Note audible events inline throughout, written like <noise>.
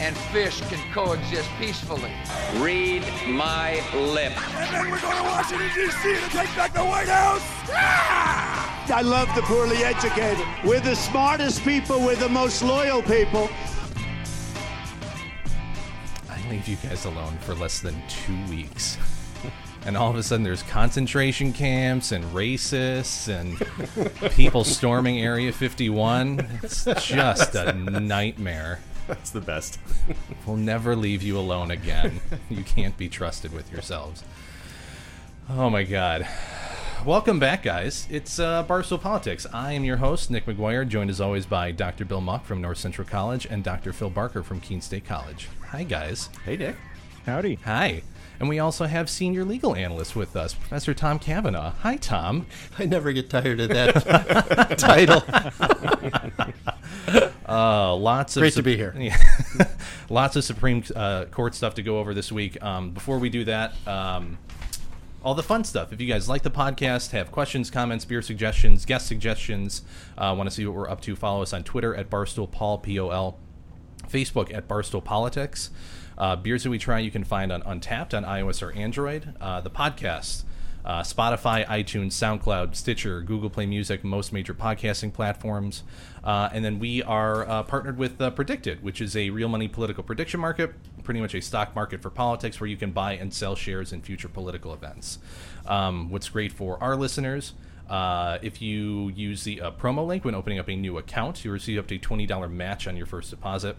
and fish can coexist peacefully. Read my lips. And then we're going to Washington, D.C. to take back the White House. Ah! I love the poorly educated. We're the smartest people, we're the most loyal people. I leave you guys alone for less than two weeks. <laughs> And all of a sudden, there's concentration camps and racists and <laughs> people storming Area 51. It's just a nightmare. <laughs> That's the best. <laughs> We'll never leave you alone again. <laughs> You can't be trusted with yourselves. Oh my god. Welcome back, guys. It's uh, Barstool Politics. I am your host, Nick McGuire, joined as always by Dr. Bill Muck from North Central College and Dr. Phil Barker from Keene State College. Hi, guys. Hey, Nick. Howdy. Hi. And we also have senior legal analyst with us, Professor Tom Cavenagh. Hi, Tom. I never get tired of that <laughs> title. <laughs> Uh, lots of Great to be here. <laughs> Yeah. lots of Supreme uh, Court stuff to go over this week. Um, before we do that, um, all the fun stuff. If you guys like the podcast, have questions, comments, beer suggestions, guest suggestions, uh, want to see what we're up to, follow us on Twitter at Barstool Pol P O L, Facebook at Barstool Politics. Uh, beers that we try you can find on Untappd on iOS or Android. Uh, the podcast. Uh, Spotify, iTunes, SoundCloud, Stitcher, Google Play Music, most major podcasting platforms. Uh, and then we are uh, partnered with uh, PredictIt, which is a real money political prediction market, pretty much a stock market for politics where you can buy and sell shares in future political events. Um, what's great for our listeners. Uh, if you use the uh, promo link when opening up a new account, you receive up to a $20 match on your first deposit.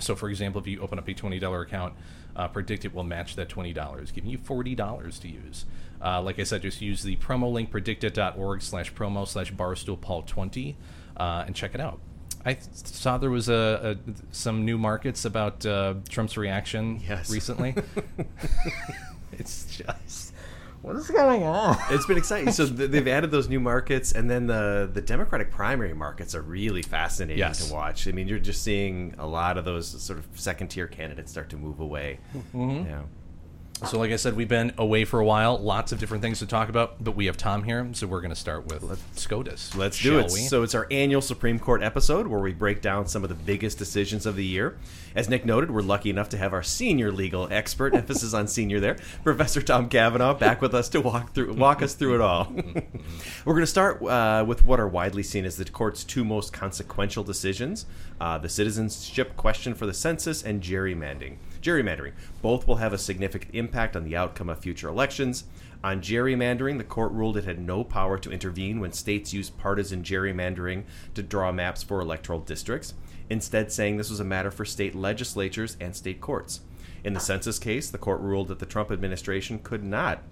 So, for example, if you open up a $20 account, uh, PredictIt will match that $20, giving you $40 to use. Uh, like I said, just use the promo link predictit.org slash promo slash barstoolpol20 uh, and check it out. I th- saw there was a, a some new markets about uh, Trump's reaction Yes. recently. <laughs> <laughs> it's just what is going on? <laughs> It's been exciting. So th- they've added those new markets, and then the the Democratic primary markets are really fascinating Yes. to watch. I mean, you're just seeing a lot of those sort of second tier candidates start to move away. Mm-hmm. Yeah. So, like I said, we've been away for a while. Lots of different things to talk about, but we have Tom here, so we're going to start with SCOTUS. Let's do it. we? So it's our annual Supreme Court episode where we break down some of the biggest decisions of the year. As Nick noted, we're lucky enough to have our senior legal expert, <laughs> emphasis on senior there, Professor Tom Cavenagh, back with us to walk through walk us through it all. <laughs> <laughs> we're going to start uh, with what are widely seen as the court's two most consequential decisions: uh, the citizenship question for the census and gerrymandering. Gerrymandering. Both will have a significant impact on the outcome of future elections. On gerrymandering, the court ruled it had no power to intervene when states use partisan gerrymandering to draw maps for electoral districts, instead, saying this was a matter for state legislatures and state courts. In the census case, the court ruled that the Trump administration could not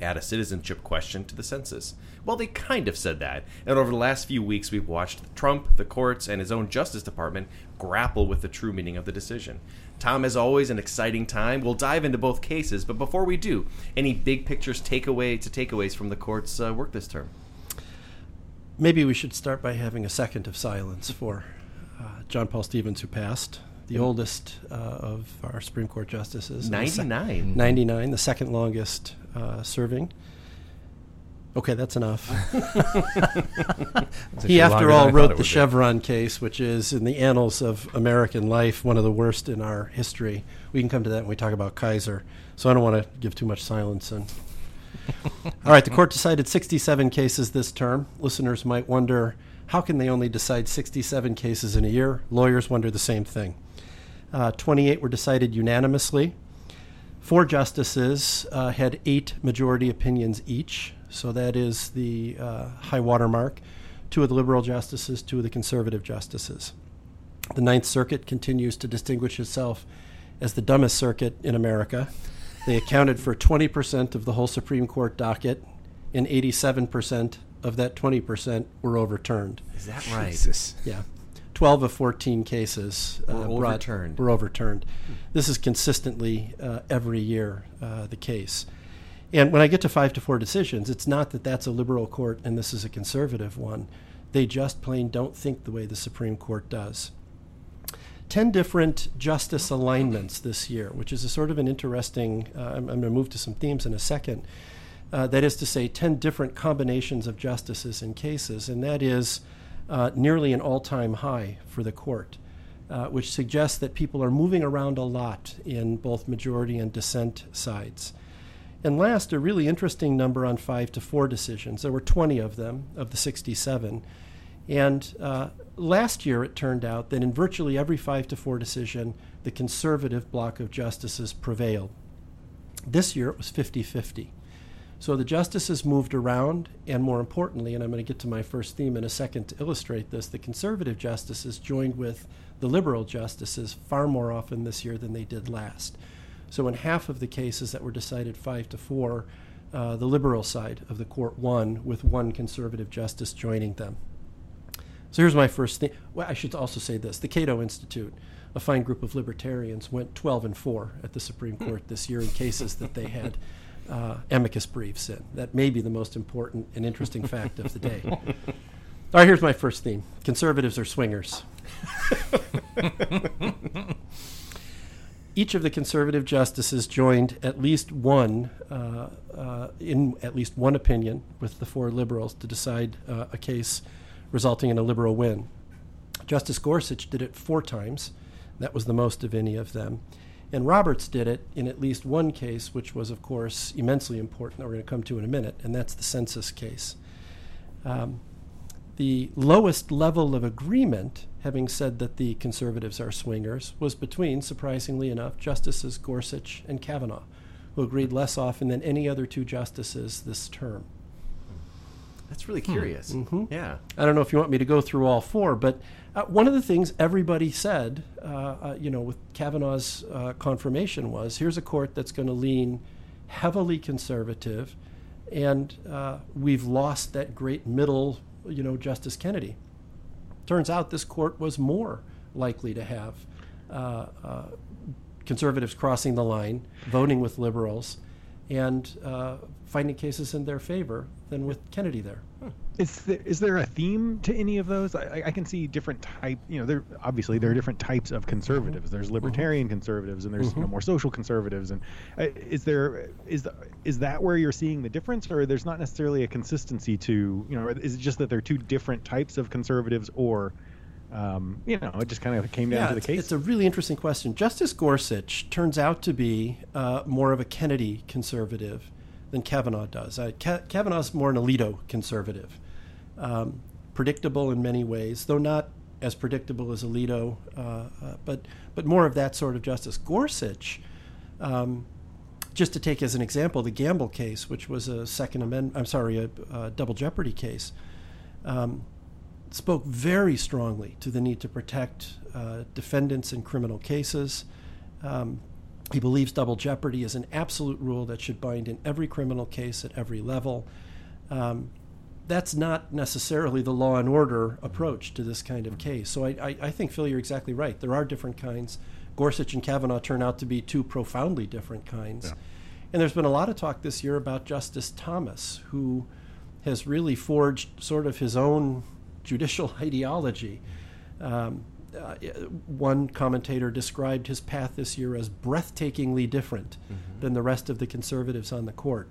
add a citizenship question to the census. Well, they kind of said that. And over the last few weeks, we've watched Trump, the courts, and his own Justice Department grapple with the true meaning of the decision. Tom, as always, an exciting time. We'll dive into both cases, but before we do, any big pictures takeaway to takeaways from the court's uh, work this term? Maybe we should start by having a second of silence for uh, John Paul Stevens, who passed, the oldest uh, of our Supreme Court justices. and the sec- 99. 99, the second longest uh, serving. Okay, that's enough. <laughs> actually he, after longer than I all, wrote the be. Chevron case, which is, in the annals of American life, one of the worst in our history. We can come to that when we talk about Kisor. So I don't want to give too much silence. And <laughs> all right, the court decided 67 cases this term. Listeners might wonder, how can they only decide 67 cases in a year? Lawyers wonder the same thing. Uh, 28 were decided unanimously. Four justices uh, had eight majority opinions each, so that is the uh, high water mark. Two of the liberal justices, two of the conservative justices. The Ninth Circuit continues to distinguish itself as the dumbest circuit in America. They accounted for 20% of the whole Supreme Court docket, and 87% of that 20% were overturned. Is that right? Jesus. Yeah. 12 of 14 cases uh, Were brought- overturned. were overturned. This is consistently uh, every year uh, the case. And when I get to five to four decisions, it's not that that's a liberal court and this is a conservative one. They just plain don't think the way the Supreme Court does. 10 different justice alignments this year, which is a sort of an interesting. Uh, I'm, I'm going to move to some themes in a second. Uh, that is to say, 10 different combinations of justices in cases, and that is uh, nearly an all time high for the court, uh, which suggests that people are moving around a lot in both majority and dissent sides. And last, a really interesting number on five to four decisions. There were 20 of them, of the 67. And uh, last year, it turned out that in virtually every five to four decision, the conservative block of justices prevailed. This year, it was 50 50. So the justices moved around, and more importantly, and I'm going to get to my first theme in a second to illustrate this, the conservative justices joined with the liberal justices far more often this year than they did last. So in half of the cases that were decided five to four, uh, the liberal side of the court won, with one conservative justice joining them. So here's my first thing. Well, I should also say this: the Cato Institute, a fine group of libertarians, went 12 and four at the Supreme Court this year in cases that they had uh, amicus briefs in. That may be the most important and interesting fact of the day. <laughs> All right, here's my first theme: conservatives are swingers. <laughs> Each of the conservative justices joined at least one, uh, uh, in at least one opinion, with the four liberals to decide uh, a case resulting in a liberal win. Justice Gorsuch did it four times. That was the most of any of them. And Roberts did it in at least one case, which was, of course, immensely important, that we're going to come to in a minute, and that's the census case. Um, the lowest level of agreement, having said that the conservatives are swingers, was between, surprisingly enough, Justices Gorsuch and Kavanaugh, who agreed less often than any other two justices this term. That's really curious. Mhm. Yeah. I don't know if you want me to go through all four, but uh, one of the things everybody said, uh, uh, you know, with Kavanaugh's uh, confirmation was here's a court that's going to lean heavily conservative, and uh, we've lost that great middle, you know, Justice Kennedy. Turns out this court was more likely to have uh, uh, conservatives crossing the line, voting with liberals, and uh, finding cases in their favor than with Kennedy there. Is there, is there a theme to any of those? I, I can see different type. You know, there obviously there are different types of conservatives. There's libertarian conservatives, and there's you know Mhm. more social conservatives. And uh, is there is the, is that where you're seeing the difference, or there's not necessarily a consistency to you know? Is it just that they're two different types of conservatives, or um, you know, it just kind of came down yeah, to the case? it's a really interesting question. Justice Gorsuch turns out to be uh, more of a Kennedy conservative than Kavanaugh does. Uh, Ka- Kavanaugh's more an Alito conservative, um, predictable in many ways, though not as predictable as Alito, uh, uh, but but more of that sort of justice. Gorsuch. Um, just to take as an example, the Gamble case, which was a Second Amendment, I'm sorry, a, a double jeopardy case, um, spoke very strongly to the need to protect uh, defendants in criminal cases. Um, he believes double jeopardy is an absolute rule that should bind in every criminal case at every level. Um, that's not necessarily the law and order approach to this kind of case. So I, I, I think, Phil, you're exactly right. There are different kinds. Gorsuch and Kavanaugh turn out to be two profoundly different kinds. And there's been a lot of talk this year about Justice Thomas, who has really forged sort of his own judicial <laughs> ideology. Um, uh, one commentator described his path this year as breathtakingly different than the rest of the conservatives on the court.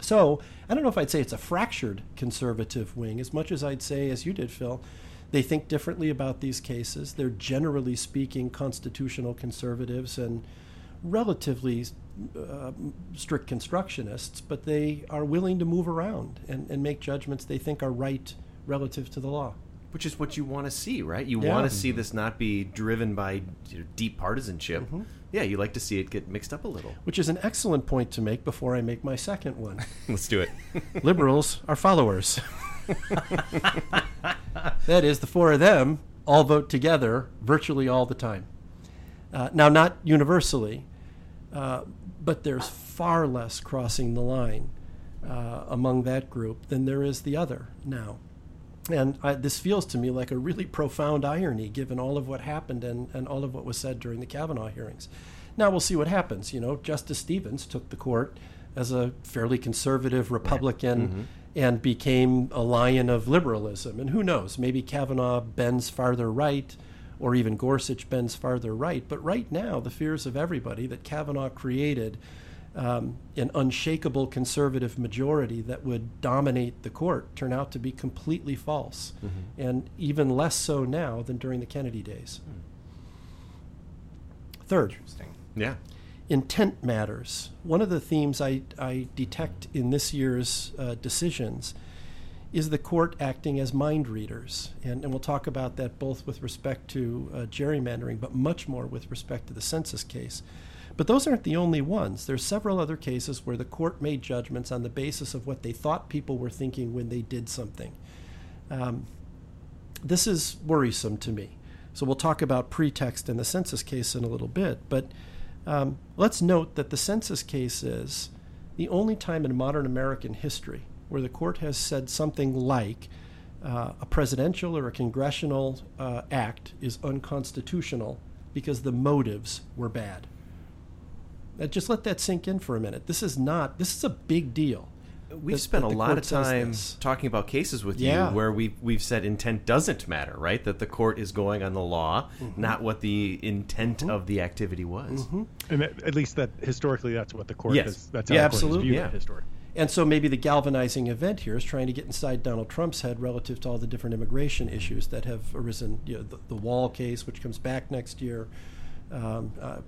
So I don't know if I'd say it's a fractured conservative wing as much as I'd say, as you did, Phil, they think differently about these cases. They're generally speaking constitutional conservatives and relatively uh, strict constructionists, but they are willing to move around and, and make judgments they think are right relative to the law. Which is what you want to see, right? You Yeah. want to see this not be driven by you know, deep partisanship. Mm-hmm. Yeah, you like to see it get mixed up a little. Which is an excellent point to make before I make my second one. <laughs> Let's do it. <laughs> Liberals are followers. <laughs> that is, the four of them all vote together virtually all the time. Uh, now, not universally, uh, but there's far less crossing the line uh, among that group than there is the other now. And I, this feels to me like a really profound irony given all of what happened and, and all of what was said during the Kavanaugh hearings. Now we'll see what happens. You know, Justice Stevens took the court as a fairly conservative Republican Mhm. and became a lion of liberalism. And who knows, maybe Kavanaugh bends farther right or even Gorsuch bends farther right. But right now, the fears of everybody that Kavanaugh created um, an unshakable conservative majority that would dominate the court turn out to be completely false, and even less so now than during the Kennedy days. Third, Yeah. intent matters. One of the themes I, I detect in this year's uh, decisions is the court acting as mind readers. And, and we'll talk about that both with respect to uh, gerrymandering, but much more with respect to the census case. But those aren't the only ones. There's several other cases where the court made judgments on the basis of what they thought people were thinking when they did something. Um, this is worrisome to me. So we'll talk about pretext in the census case in a little bit. But um, let's note that the census case is the only time in modern American history where the court has said something like uh, a presidential or a congressional uh, act is unconstitutional because the motives were bad. Uh, just let that sink in for a minute. This is not. This is a big deal. We've that- spent that a lot of time talking about cases with Yeah. you where we we've said intent doesn't matter, right? That the court is going on the law, Mhm. not what the intent of the activity was. And at, at least that historically, that's what the court Yes. has. That's how yeah, the court has absolutely. viewed it historically. And so maybe the galvanizing event here is trying to get inside Donald Trump's head relative to all the different immigration issues that have arisen. You know, the, the wall case, which comes back next year, um, uh,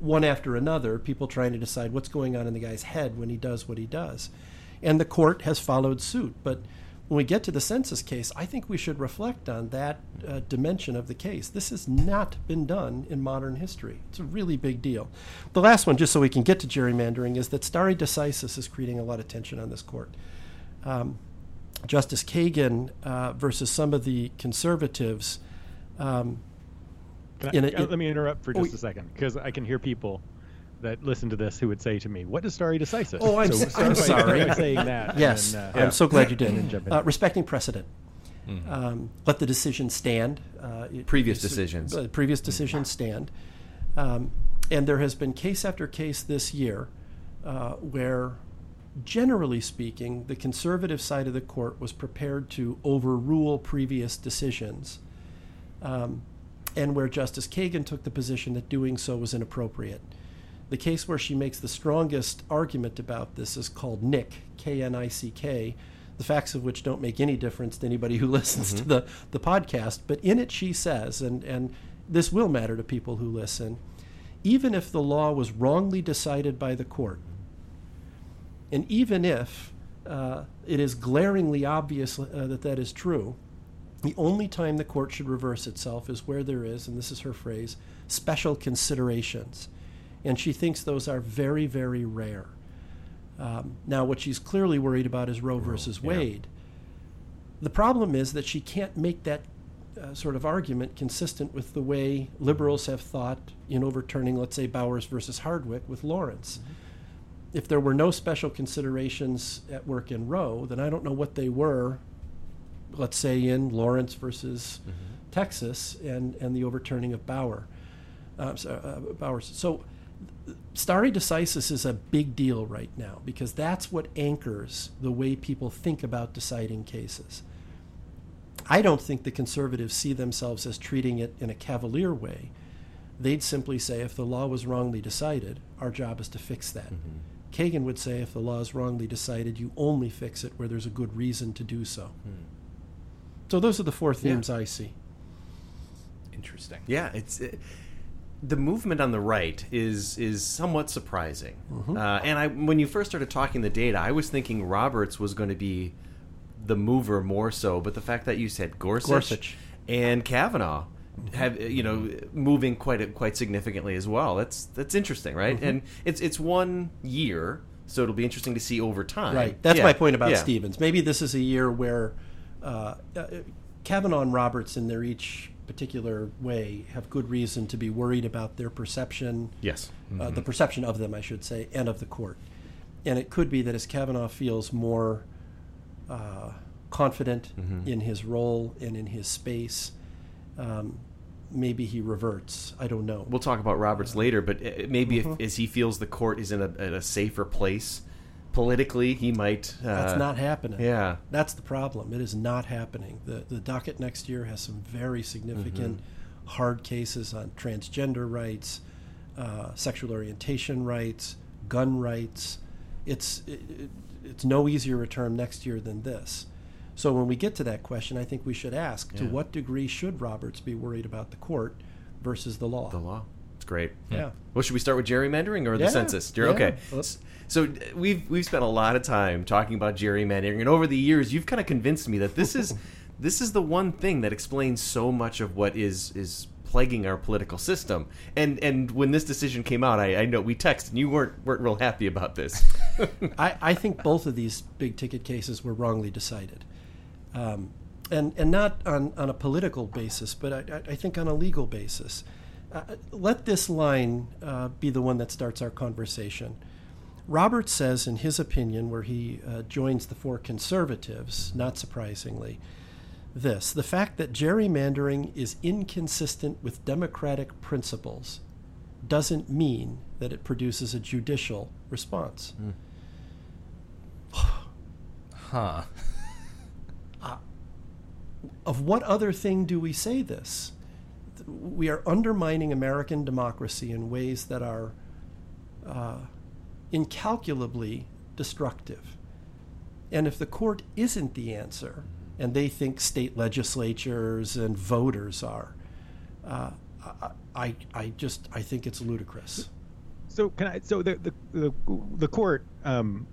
one after another, people trying to decide what's going on in the guy's head when he does what he does. And the court has followed suit. But when we get to the census case, I think we should reflect on that uh, dimension of the case. This has not been done in modern history. It's a really big deal. The last one, just so we can get to gerrymandering, is that stare decisis is creating a lot of tension on this court. Um, Justice Kagan uh, versus some of the conservatives. Um, I- in a- uh, let me interrupt for Oh, just a second because I can hear people that listen to this who would say to me, "What does stare decisis?" Oh, I'm, so s- start I'm sorry. by saying that. Yes, then, uh, I'm so glad you did. Uh, respecting precedent. Mm-hmm. Um, let the decision stand. Uh, it- Previous it's- decisions. uh, previous decisions stand. Um, and there has been case after case this year uh, where, generally speaking, the conservative side of the court was prepared to overrule previous decisions. Um, and where Justice Kagan took the position that doing so was inappropriate. The case where she makes the strongest argument about this is called Knick, K N I C K, the facts of which don't make any difference to anybody who <laughs> listens to Mhm. the, the podcast. But in it, she says, and, and this will matter to people who listen, even if the law was wrongly decided by the court, and even if uh, it is glaringly obvious uh, that that is true, the only time the court should reverse itself is where there is, and this is her phrase, special considerations. And she thinks those are very, very rare. Um, now, what she's clearly worried about is Roe versus yeah. Wade. The problem is that she can't make that uh, sort of argument consistent with the way liberals have thought in overturning, let's say, Bowers versus Hardwick with Lawrence. If there were no special considerations at work in Roe, then I don't know what they were, let's say, in Lawrence versus Texas and, and the overturning of Bauer. Uh, so, uh, Bowers. So, stare decisis is a big deal right now because that's what anchors the way people think about deciding cases. I don't think the conservatives see themselves as treating it in a cavalier way. They'd simply say, if the law was wrongly decided, our job is to fix that. Kagan would say, if the law is wrongly decided, you only fix it where there's a good reason to do so. So those are the four themes I see. Interesting. Yeah, it's it, the movement on the right is is somewhat surprising. Mm-hmm. Uh, and I, when you first started talking the data, I was thinking Roberts was going to be the mover more so, but the fact that you said Gorsuch, Gorsuch. and Kavanaugh have you know moving quite quite significantly as well. That's that's interesting, right? Mhm. And it's it's one year, so it'll be interesting to see over time. Right. That's Yeah, my point about yeah. Stevens. Maybe this is a year where uh, uh, Kavanaugh and Roberts, in their each particular way, have good reason to be worried about their perception. Yes. Uh, the Mhm. perception of them, I should say, and of the court. And it could be that as Kavanaugh feels more uh, confident Mhm. in his role and in his space, um, maybe he reverts. I don't know. We'll talk about Roberts later, but uh, maybe Mhm. if as he feels the court is in a, in a safer place politically, he might. Uh, That's not happening. Yeah. That's the problem. It is not happening. The the docket next year has some very significant Mm-hmm. hard cases on transgender rights, uh, sexual orientation rights, gun rights. It's it, it, it's no easier a term next year than this. So when we get to that question, I think we should ask to what degree should Roberts be worried about the court versus the law? The law. It's great. Yeah. Well, should we start with gerrymandering or the Yeah, census? Jer- yeah. Okay. Let's- So we've we've spent a lot of time talking about gerrymandering, and over the years, you've kind of convinced me that this is <laughs> this is the one thing that explains so much of what is is plaguing our political system. And and when this decision came out, I, I know we texted, and you weren't weren't real happy about this. <laughs> I, I think both of these big ticket cases were wrongly decided. Um, and, and not on, on a political basis, but I, I- I think on a legal basis. Uh, let this line uh, be the one that starts our conversation. Roberts says, in his opinion, where he uh, joins the four conservatives, not surprisingly, this the fact that gerrymandering is inconsistent with democratic principles doesn't mean that it produces a judicial response. <sighs> Huh. of what other thing do we say this? We are undermining American democracy in ways that are uh, incalculably destructive. And if the court isn't the answer, and they think state legislatures and voters are, uh, I, I, just I think it's ludicrous. So can I? So the the the, the court um,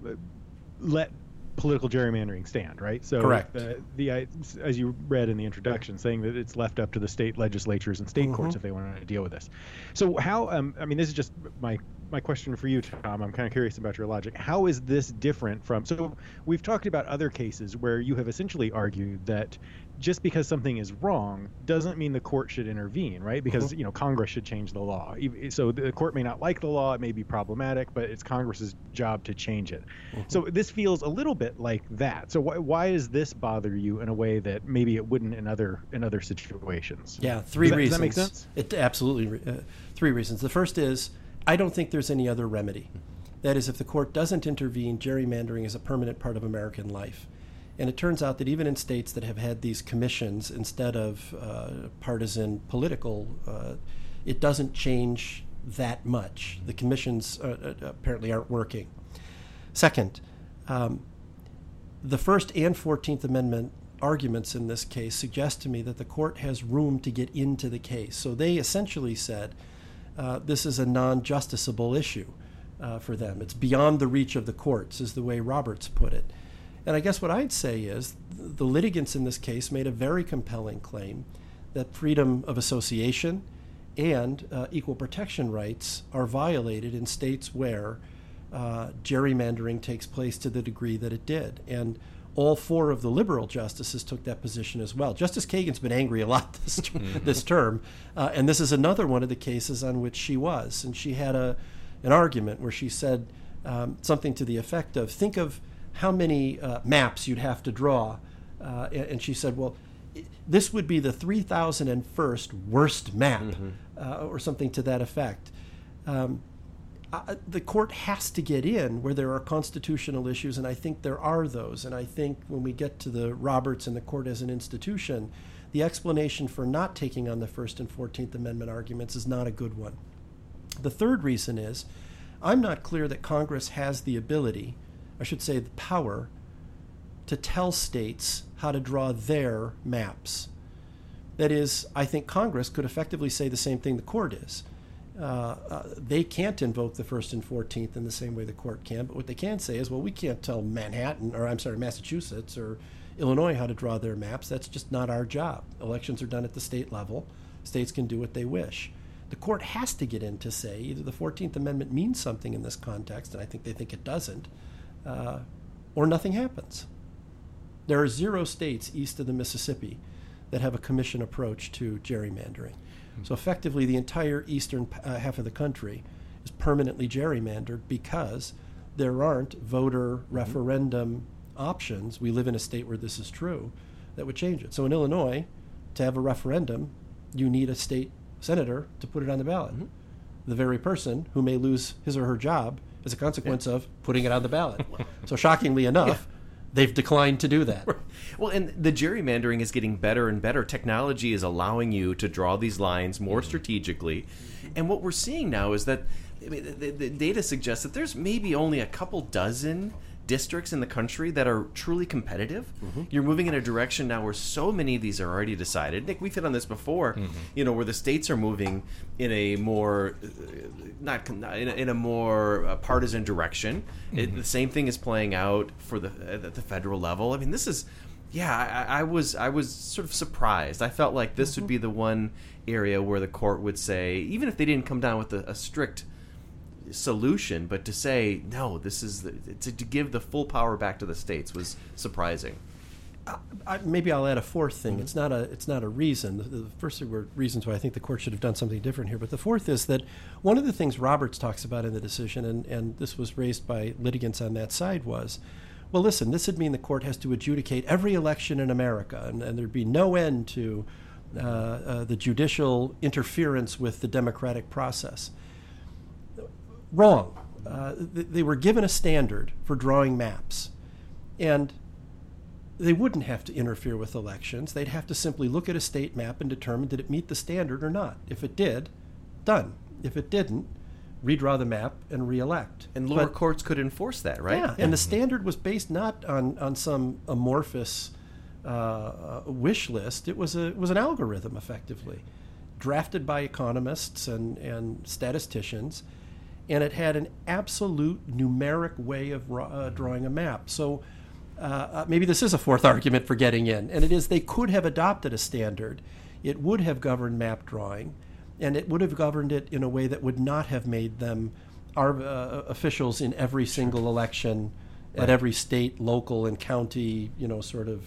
let political gerrymandering stand, right? So Correct. The, the as you read in the introduction, saying that it's left up to the state legislatures and state courts Mhm. if they want to deal with this. So how? Um, I mean, this is just my my question for you, Tom. I'm kind of curious about your logic. How is this different from? So we've talked about other cases where you have essentially argued that just because something is wrong doesn't mean the court should intervene, right? Because Mhm. you know Congress should change the law. So the court may not like the law; it may be problematic, but it's Congress's job to change it. So this feels a little bit like that. So why, why does this bother you in a way that maybe it wouldn't in other in other situations? Yeah, three Does that, reasons. Does that make sense? It absolutely uh, three reasons. The first is I don't think there's any other remedy. That is, if the court doesn't intervene, gerrymandering is a permanent part of American life. And it turns out that even in states that have had these commissions instead of uh, partisan political, uh, it doesn't change that much. The commissions uh, uh, apparently aren't working. Second, um, the First and Fourteenth Amendment arguments in this case suggest to me that the court has room to get into the case. So they essentially said uh, this is a non justiciable issue uh, for them. It's beyond the reach of the courts, is the way Roberts put it. And I guess what I'd say is the litigants in this case made a very compelling claim that freedom of association and uh, equal protection rights are violated in states where uh, gerrymandering takes place to the degree that it did. And all four of the liberal justices took that position as well. Justice Kagan's been angry a lot <laughs> this, ter- this term, uh, and this is another one of the cases on which she was. And she had a, an argument where she said um, something to the effect of think of how many uh, maps you'd have to draw. Uh, and, she said, well, this would be the 3001st worst map, uh, or something to that effect. Um, uh, the court has to get in where there are constitutional issues, and I think there are those. And I think when we get to the Roberts and the court as an institution, the explanation for not taking on the First and Fourteenth Amendment arguments is not a good one. The third reason is I'm not clear that Congress has the ability, I should say the power, to tell states how to draw their maps. That is, I think Congress could effectively say the same thing the court is. Uh, uh, they can't invoke the First and Fourteenth in the same way the court can, but what they can say is, well, we can't tell Manhattan, or I'm sorry, Massachusetts or Illinois how to draw their maps. That's just not our job. Elections are done at the state level. States can do what they wish. The court has to get in to say either the 14th Amendment means something in this context, and I think they think it doesn't, uh, or nothing happens. There are zero states east of the Mississippi that have a commission approach to gerrymandering. So effectively, the entire eastern uh, half of the country is permanently gerrymandered because there aren't voter referendum options, we live in a state where this is true, that would change it. So in Illinois, to have a referendum, you need a state senator to put it on the ballot. Mm-hmm. The very person who may lose his or her job as a consequence of putting it on the ballot. <laughs> so shockingly enough, they've declined to do that. <laughs> Well, and the gerrymandering is getting better and better. Technology is allowing you to draw these lines more mm-hmm. strategically. And what we're seeing now is that I mean, the, the data suggests that there's maybe only a couple dozen districts in the country that are truly competitive. You're moving in a direction now where so many of these are already decided. Nick, we've hit on this before. You know, where the states are moving in a more uh, not in a, in a more uh, partisan direction. It, the same thing is playing out for the at the federal level. I mean, this is yeah. I, I was I was sort of surprised. I felt like this would be the one area where the court would say, even if they didn't come down with a, a strict solution, but to say no, this is the, to, to give the full power back to the states was surprising. I, maybe I'll add a fourth thing. It's not a it's not a reason. The, the first were reasons why I think the court should have done something different here. But the fourth is that one of the things Roberts talks about in the decision, and, and this was raised by litigants on that side, was, well, listen, this would mean the court has to adjudicate every election in America, and, and there'd be no end to uh, uh, the judicial interference with the democratic process. Wrong. Uh, th- they were given a standard for drawing maps, and they wouldn't have to interfere with elections. They'd have to simply look at a state map and determine did it meet the standard or not. If it did, done. If it didn't, redraw the map and reelect. And lower But- courts could enforce that, right? Yeah, and the standard was based not on, on some amorphous uh, uh, wish list. It was a it was an algorithm, effectively, drafted by economists and, and statisticians, and it had an absolute numeric way of uh, drawing a map. So. Uh, uh, maybe this is a fourth argument for getting in, and it is they could have adopted a standard. It would have governed map drawing, and it would have governed it in a way that would not have made them our uh, officials in every single election at every state, local, and county, you know, sort of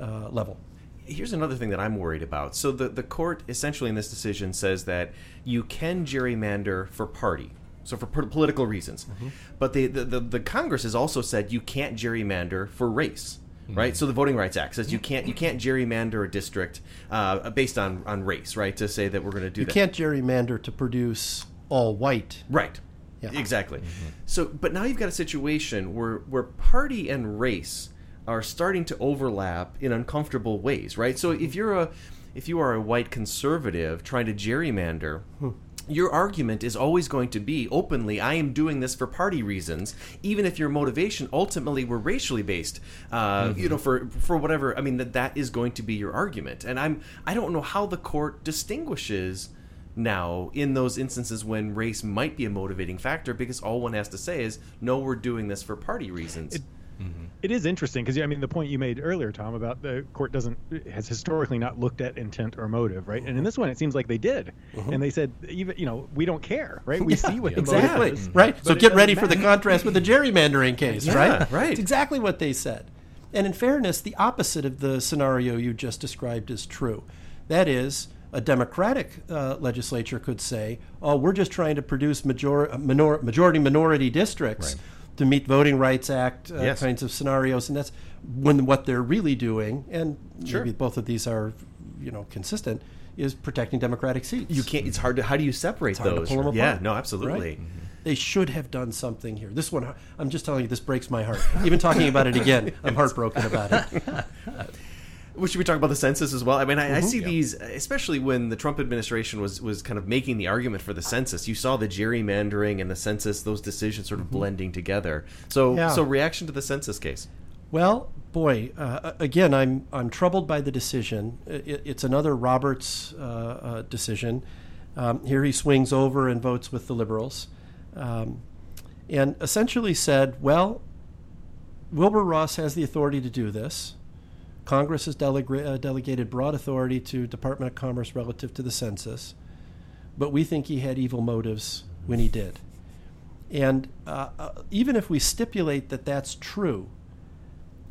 uh, level. Here's another thing that I'm worried about. So the the court essentially in this decision says that you can gerrymander for party, so for po- political reasons, mm-hmm. but the, the the the Congress has also said you can't gerrymander for race. Mm-hmm. Right, so the Voting Rights Act says you mm-hmm. can't you can't gerrymander a district uh, based on, on race, right? To say that we're going to do You that. can't gerrymander to produce all white. Right. Yeah. Exactly. So, but now you've got a situation where where party and race are starting to overlap in uncomfortable ways, right? So if you're a if you are a white conservative trying to gerrymander, hmm. Your argument is always going to be openly, I am doing this for party reasons, even if your motivation ultimately were racially based. Uh, You know, for for whatever. I mean, that that is going to be your argument, and I'm I don't know how the court distinguishes now in those instances when race might be a motivating factor because all one has to say is no we're doing this for party reasons It is interesting because I mean the point you made earlier, Tom, about the court doesn't has historically not looked at intent or motive, right? And in this one, it seems like they did, and they said even you know we don't care, right? We see what the exactly is, right. So get ready doesn't for the contrast with the gerrymandering case, Yeah, right? right. It's exactly what they said. And in fairness, the opposite of the scenario you just described is true. That is, a Democratic uh, legislature could say, "Oh, we're just trying to produce major- uh, minor- majority minority districts." To meet Voting Rights Act uh, Yes. kinds of scenarios, and that's when what they're really doing, and Sure. maybe both of these are, you know, consistent, is protecting Democratic seats. you can't it's hard to how do you separate It's hard to those yeah no absolutely right? They should have done something here. This one, I'm just telling you, this breaks my heart. Even talking about it again, I'm <laughs> heartbroken about it. <laughs> Should we talk about the census as well? I mean, I, I Mhm. see these, especially when the Trump administration was was kind of making the argument for the census. You saw the gerrymandering and the census; those decisions sort of blending together. So, Yeah. so reaction to the census case. Well, boy, uh, again, I'm I'm troubled by the decision. It, it's another Roberts uh, uh, decision. Um, here he swings over and votes with the liberals, um, and essentially said, "Well, Wilbur Ross has the authority to do this. Congress has delega- uh, delegated broad authority to Department of Commerce relative to the census, but we think he had evil motives when he did." And uh, uh, even if we stipulate that that's true,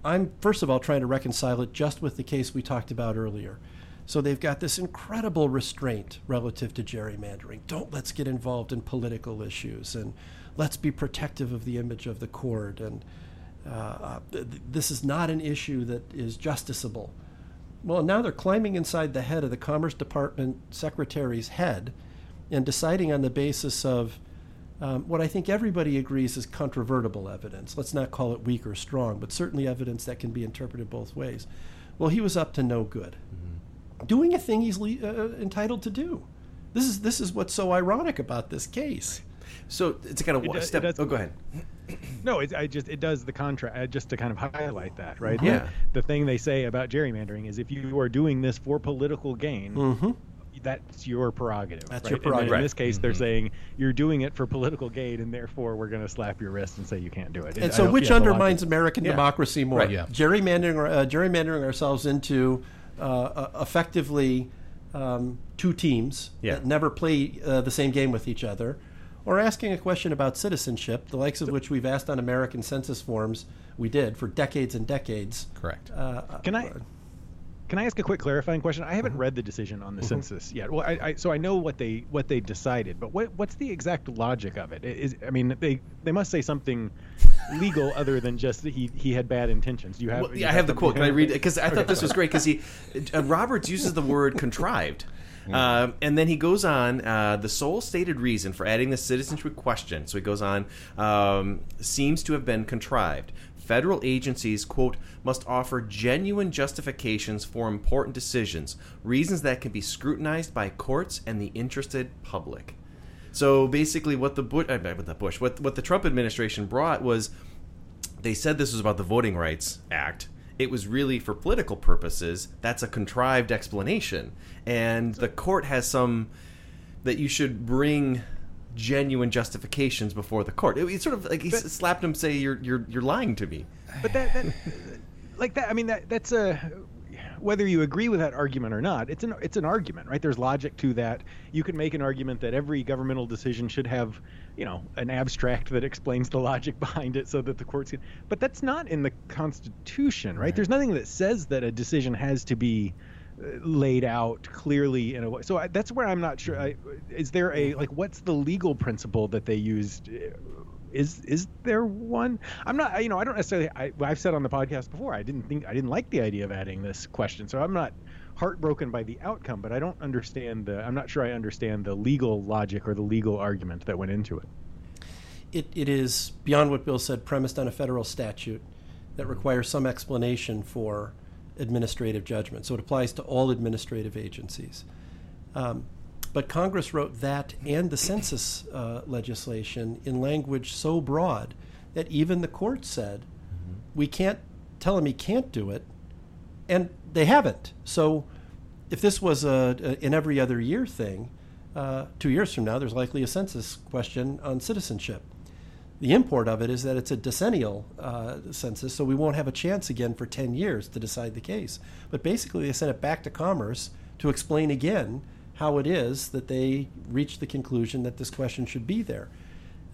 I'm first of all trying to reconcile it just with the case we talked about earlier. So they've got this incredible restraint relative to gerrymandering. Don't let's get involved in political issues and let's be protective of the image of the court. And uh, th- th- this is not an issue that is justiciable. Well, now they're climbing inside the head of the Commerce Department secretary's head and deciding on the basis of um, what I think everybody agrees is controvertible evidence. Let's not call it weak or strong, but certainly evidence that can be interpreted both ways. Well, he was up to no good, doing a thing he's le- uh, entitled to do. This is this is what's so ironic about this case. So it's kind of It a does- it step. does- Oh, go ahead. No, it, I just it does the contract uh, just to kind of highlight that, right? Yeah. The, the thing they say about gerrymandering is if you are doing this for political gain, Mhm. that's your prerogative. That's right? your prerogative. in this case, they're saying you're doing it for political gain, and therefore we're going to slap your wrist and say you can't do it. And so, which yeah, the logic- undermines American Yeah. democracy more? Right. Yeah. Gerrymandering, uh, gerrymandering ourselves into uh, uh, effectively um, two teams Yeah. that never play uh, the same game with each other, or asking a question about citizenship, the likes of which we've asked on American census forms. We did for decades and decades. Correct. Uh, Can I can I ask a quick clarifying question? I haven't read the decision on the census yet. Well, I, I so I know what they what they decided, but what what's the exact logic of it? Is I mean they they must say something legal other than just that he he had bad intentions. Do you have? Well, you yeah, I have the quote. Can I read it? Because I thought this was great. Because he, uh, Roberts uses the word contrived, um, and then he goes on. Uh, the sole stated reason for adding the citizenship question, so he goes on, um, seems to have been contrived. Federal agencies, quote, must offer genuine justifications for important decisions, reasons that can be scrutinized by courts and the interested public. So basically, what the Bush, uh, what the Bush, what what the Trump administration brought was they said this was about the Voting Rights Act. It was really for political purposes. That's a contrived explanation, and the court has some that you should bring genuine justifications before the court. It, it's sort of like he s slapped him, say you're you're you're lying to me. But that, that like that. I mean that that's a whether you agree with that argument or not. It's an it's an argument, right? There's logic to that. You can make an argument that every governmental decision should have, you know, an abstract that explains the logic <laughs> behind it, so that the courts can. But that's not in the Constitution, right? There's nothing that says that a decision has to be uh, laid out clearly in a way. So I, that's where I'm not sure. I, is there a like what's the legal principle that they used? Is is there one? I'm not. You know, I don't necessarily. I, I've said on the podcast before. I didn't think I didn't like the idea of adding this question. So I'm not heartbroken by the outcome, but I don't understand the. I'm not sure I understand the legal logic or the legal argument that went into it. it, it is beyond what Bill said, premised on a federal statute that requires some explanation for administrative judgment. So it applies to all administrative agencies. Um, but Congress wrote that and the census uh, legislation in language so broad that even the court said we can't tell him he can't do it, and they haven't. So if this was a, a an every other year thing, uh, two years from now, there's likely a census question on citizenship. The import of it is that it's a decennial uh, census, so we won't have a chance again for 10 years to decide the case. But basically, they sent it back to Commerce to explain again how it is that they reached the conclusion that this question should be there,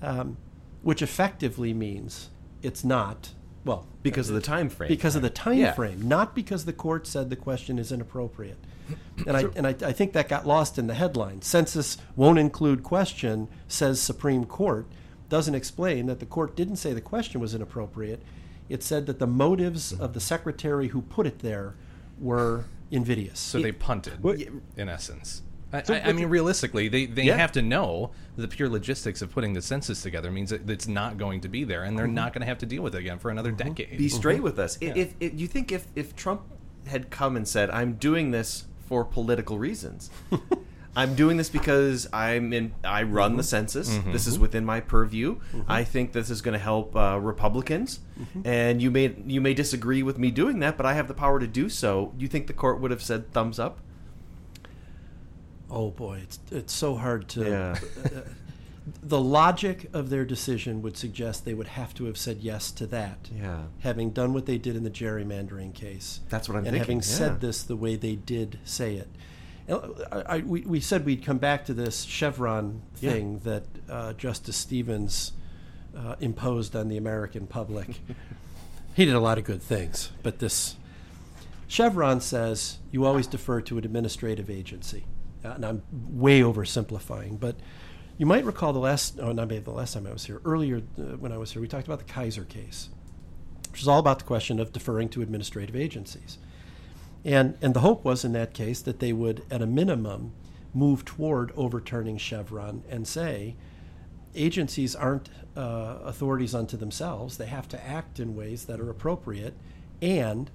um, which effectively means it's not. Well, Because of the time frame. Because of the time Yeah. frame, not because the court said the question is inappropriate. <clears throat> And I and I, I think that got lost in the headline. Census won't include question, says Supreme Court. Doesn't explain that the court didn't say the question was inappropriate. It said that the motives of the secretary who put it there were invidious. So they punted, What- in essence. I, So I, I mean, realistically, they, they Yeah. have to know the pure logistics of putting the census together means that it's not going to be there, and they're Mhm. not going to have to deal with it again for another decade. Be straight with us. Yeah. If, if you think if if Trump had come and said, "I'm doing this for political reasons," <laughs> I'm doing this because I'm in. I run the Mhm. census. Mhm. This is within my purview. Mhm. I think this is going to help uh, Republicans. Mhm. And you may you may disagree with me doing that, but I have the power to do so. You think the court would have said thumbs up? Oh boy, it's it's so hard to. Yeah. uh, the logic of their decision would suggest they would have to have said yes to that. Yeah. Having done what they did in the gerrymandering case. That's what I'm and thinking, having yeah. said this the way they did say it. I, I, we, we said we'd come back to this Chevron Yeah. thing that uh, Justice Stevens uh, imposed on the American public. <laughs> he did a lot of good things, but this Chevron says you always defer to an administrative agency. Uh, and I'm way oversimplifying, but you might recall the last, oh, not maybe the last time I was here, earlier uh, when I was here, we talked about the Kisor case. which is all about the question of deferring to administrative agencies. And, and the hope was in that case that they would, at a minimum, move toward overturning Chevron and say agencies aren't uh, authorities unto themselves. They have to act in ways that are appropriate, and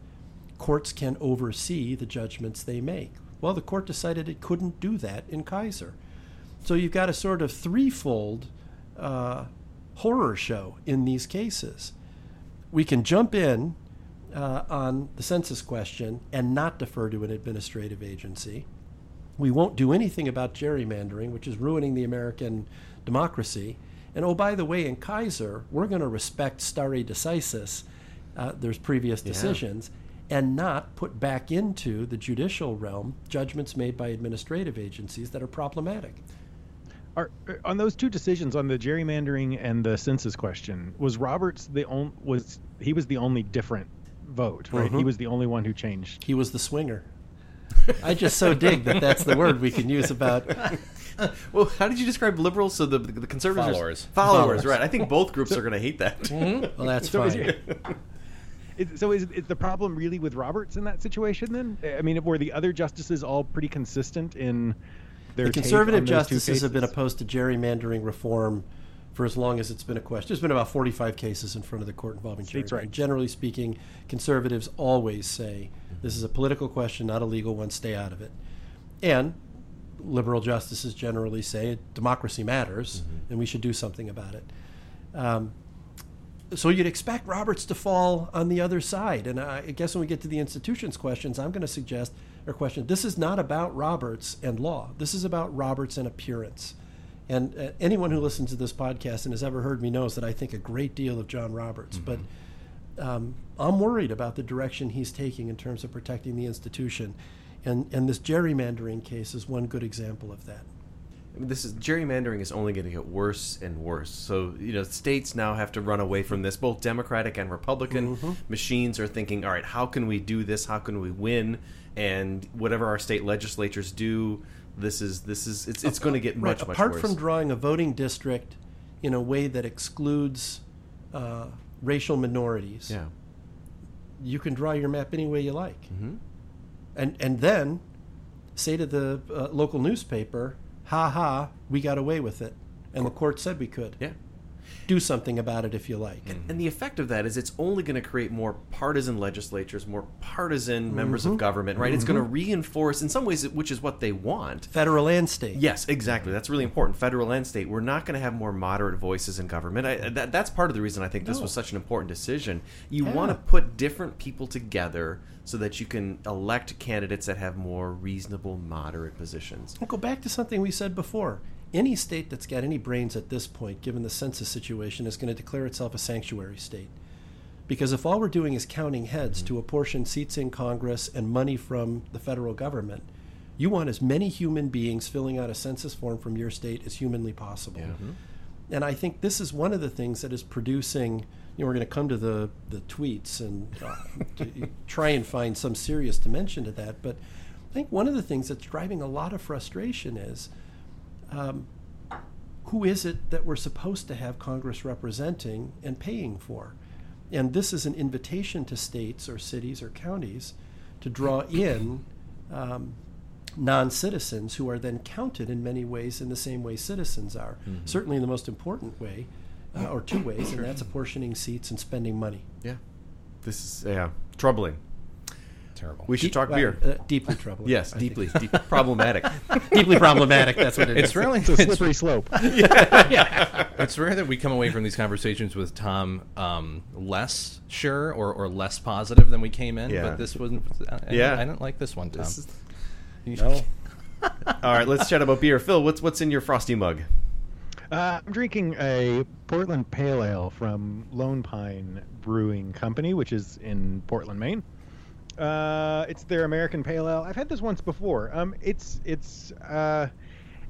courts can oversee the judgments they make. Well, the court decided it couldn't do that in Kisor. So you've got a sort of threefold uh, horror show in these cases. We can jump in uh, on the census question and not defer to an administrative agency. We won't do anything about gerrymandering, which is ruining the American democracy. And oh, by the way, in Kisor, we're going to respect stare decisis, uh, there's previous Yeah. Decisions, and not put back into the judicial realm judgments made by administrative agencies that are problematic. Are, on those two decisions on the gerrymandering and the census question, was Roberts the only was he was the only different vote, right? He Mhm. was the only one who changed. He was the swinger. I just so dig that that's the word we can use about. <laughs> well, how did you describe liberals? So the the conservatives are- Followers. followers, Followers. right? I think both groups are going to hate that. Mhm. Well, that's <laughs> So fine. it- is- so is, is the problem really with Roberts in that situation then? I mean, were the other justices all pretty consistent in their the conservative on those two justices have been opposed to gerrymandering reform for as long as it's been a question. There's been about 45 cases in front of the court involving States'. Generally speaking, conservatives always say this is a political question, not a legal one. Stay out of it. And liberal justices generally say democracy matters and we should do something about it. Um, so you'd expect Roberts to fall on the other side. And I guess when we get to the institutions questions, I'm going to suggest or question this is not about Roberts and law. This is about Roberts and appearance. And uh, anyone who listens to this podcast and has ever heard me knows that I think a great deal of John Roberts. But um, I'm worried about the direction he's taking in terms of protecting the institution. And, and this gerrymandering case is one good example of that. This is gerrymandering is only going to get worse and worse. So you know, states now have to run away from this. Both Democratic and Republican Mhm. machines are thinking, all right, how can we do this? How can we win? And whatever our state legislatures do, this is this is it's it's going to get Right, much much apart worse. from drawing a voting district in a way that excludes uh, racial minorities. yeah. you can draw your map any way you like, hmm and and then say to the uh, local newspaper, "Ha ha, we got away with it," and the court said we could. Yeah. Do something about it if you like. And the effect of that is it's only going to create more partisan legislatures, more partisan members of Mhm. government, right? It's going to reinforce, in some ways, which is what they want. Federal and state. Yes, exactly. That's really important. Federal and state. We're not going to have more moderate voices in government. I, that, that's part of the reason I think this No. was such an important decision. You Yeah. want to put different people together so that you can elect candidates that have more reasonable, moderate positions. I'll go back to something we said before. Any state that's got any brains at this point, given the census situation, is going to declare itself a sanctuary state. Because if all we're doing is counting heads to apportion seats in Congress and money from the federal government, you want as many human beings filling out a census form from your state as humanly possible. And I think this is one of the things that is producing. You know, we're going to come to the the tweets and uh, to <laughs> try and find some serious dimension to that. But I think one of the things that's driving a lot of frustration is um, who is it that we're supposed to have Congress representing and paying for? And this is an invitation to states or cities or counties to draw in um, non citizens who are then counted in many ways in the same way citizens are. Mhm. Certainly in the most important way, uh, or two ways, and that's apportioning seats and spending money. Yeah. This is, yeah, troubling. Terrible. We should Deep- talk beer. uh, deeply troubling, Yes, I deeply, deep, problematic. <laughs> Deeply problematic, that's what it it's is. really It's a slippery slope. <laughs> yeah. It's rare that we come away from these conversations with Tom um, less sure or, or less positive than we came in. Yeah. But this wasn't. I, Yeah. I didn't like this one, Tom. This is- <laughs> No. All right, let's chat about beer. Phil, what's what's in your frosty mug? Uh, I'm drinking a Portland Pale Ale from Lone Pine Brewing Company, which is in Portland, Maine. Uh, it's their American Pale Ale. I've had this once before. Um, it's it's uh,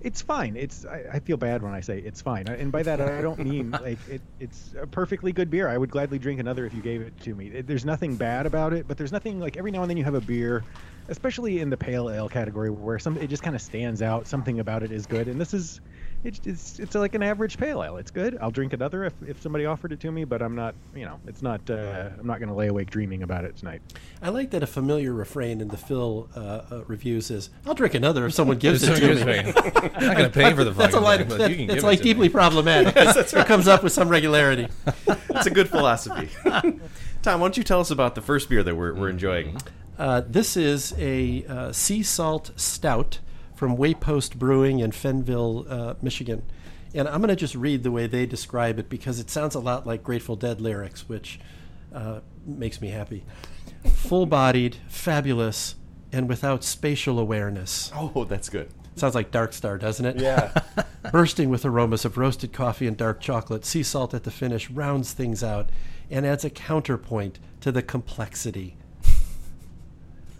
it's fine. It's I, I feel bad when I say it's fine, and by that I don't mean <laughs> like it, it's a perfectly good beer. I would gladly drink another if you gave it to me. There's nothing bad about it, but there's nothing like every now and then you have a beer, especially in the pale ale category, where some it just kind of stands out. Something about it is good, and this is it's it's it's like an average pale ale. It's good. I'll drink another if, if somebody offered it to me, but I'm not you know it's not uh, I'm not going to lay awake dreaming about it tonight. I like that a familiar refrain in the Phil uh, uh, reviews is, "I'll drink another if someone gives it to me." I'm not gonna pay for the <laughs> That's a line. thing, but That, you can that's give like it deeply me. problematic. Yes, <laughs> that's It comes up with some regularity. It's a good philosophy. <laughs> Tom, why don't you tell us about the first beer that we're, we're enjoying? Uh, this is a uh, sea salt stout from Waypost Brewing in Fennville, uh, Michigan. And I'm going to just read the way they describe it because it sounds a lot like Grateful Dead lyrics, which uh, makes me happy. Full bodied, fabulous, and without spatial awareness. Oh, that's good. Sounds like Dark Star, doesn't it? Yeah. <laughs> Bursting with aromas of roasted coffee and dark chocolate, sea salt at the finish rounds things out and adds a counterpoint to the complexity.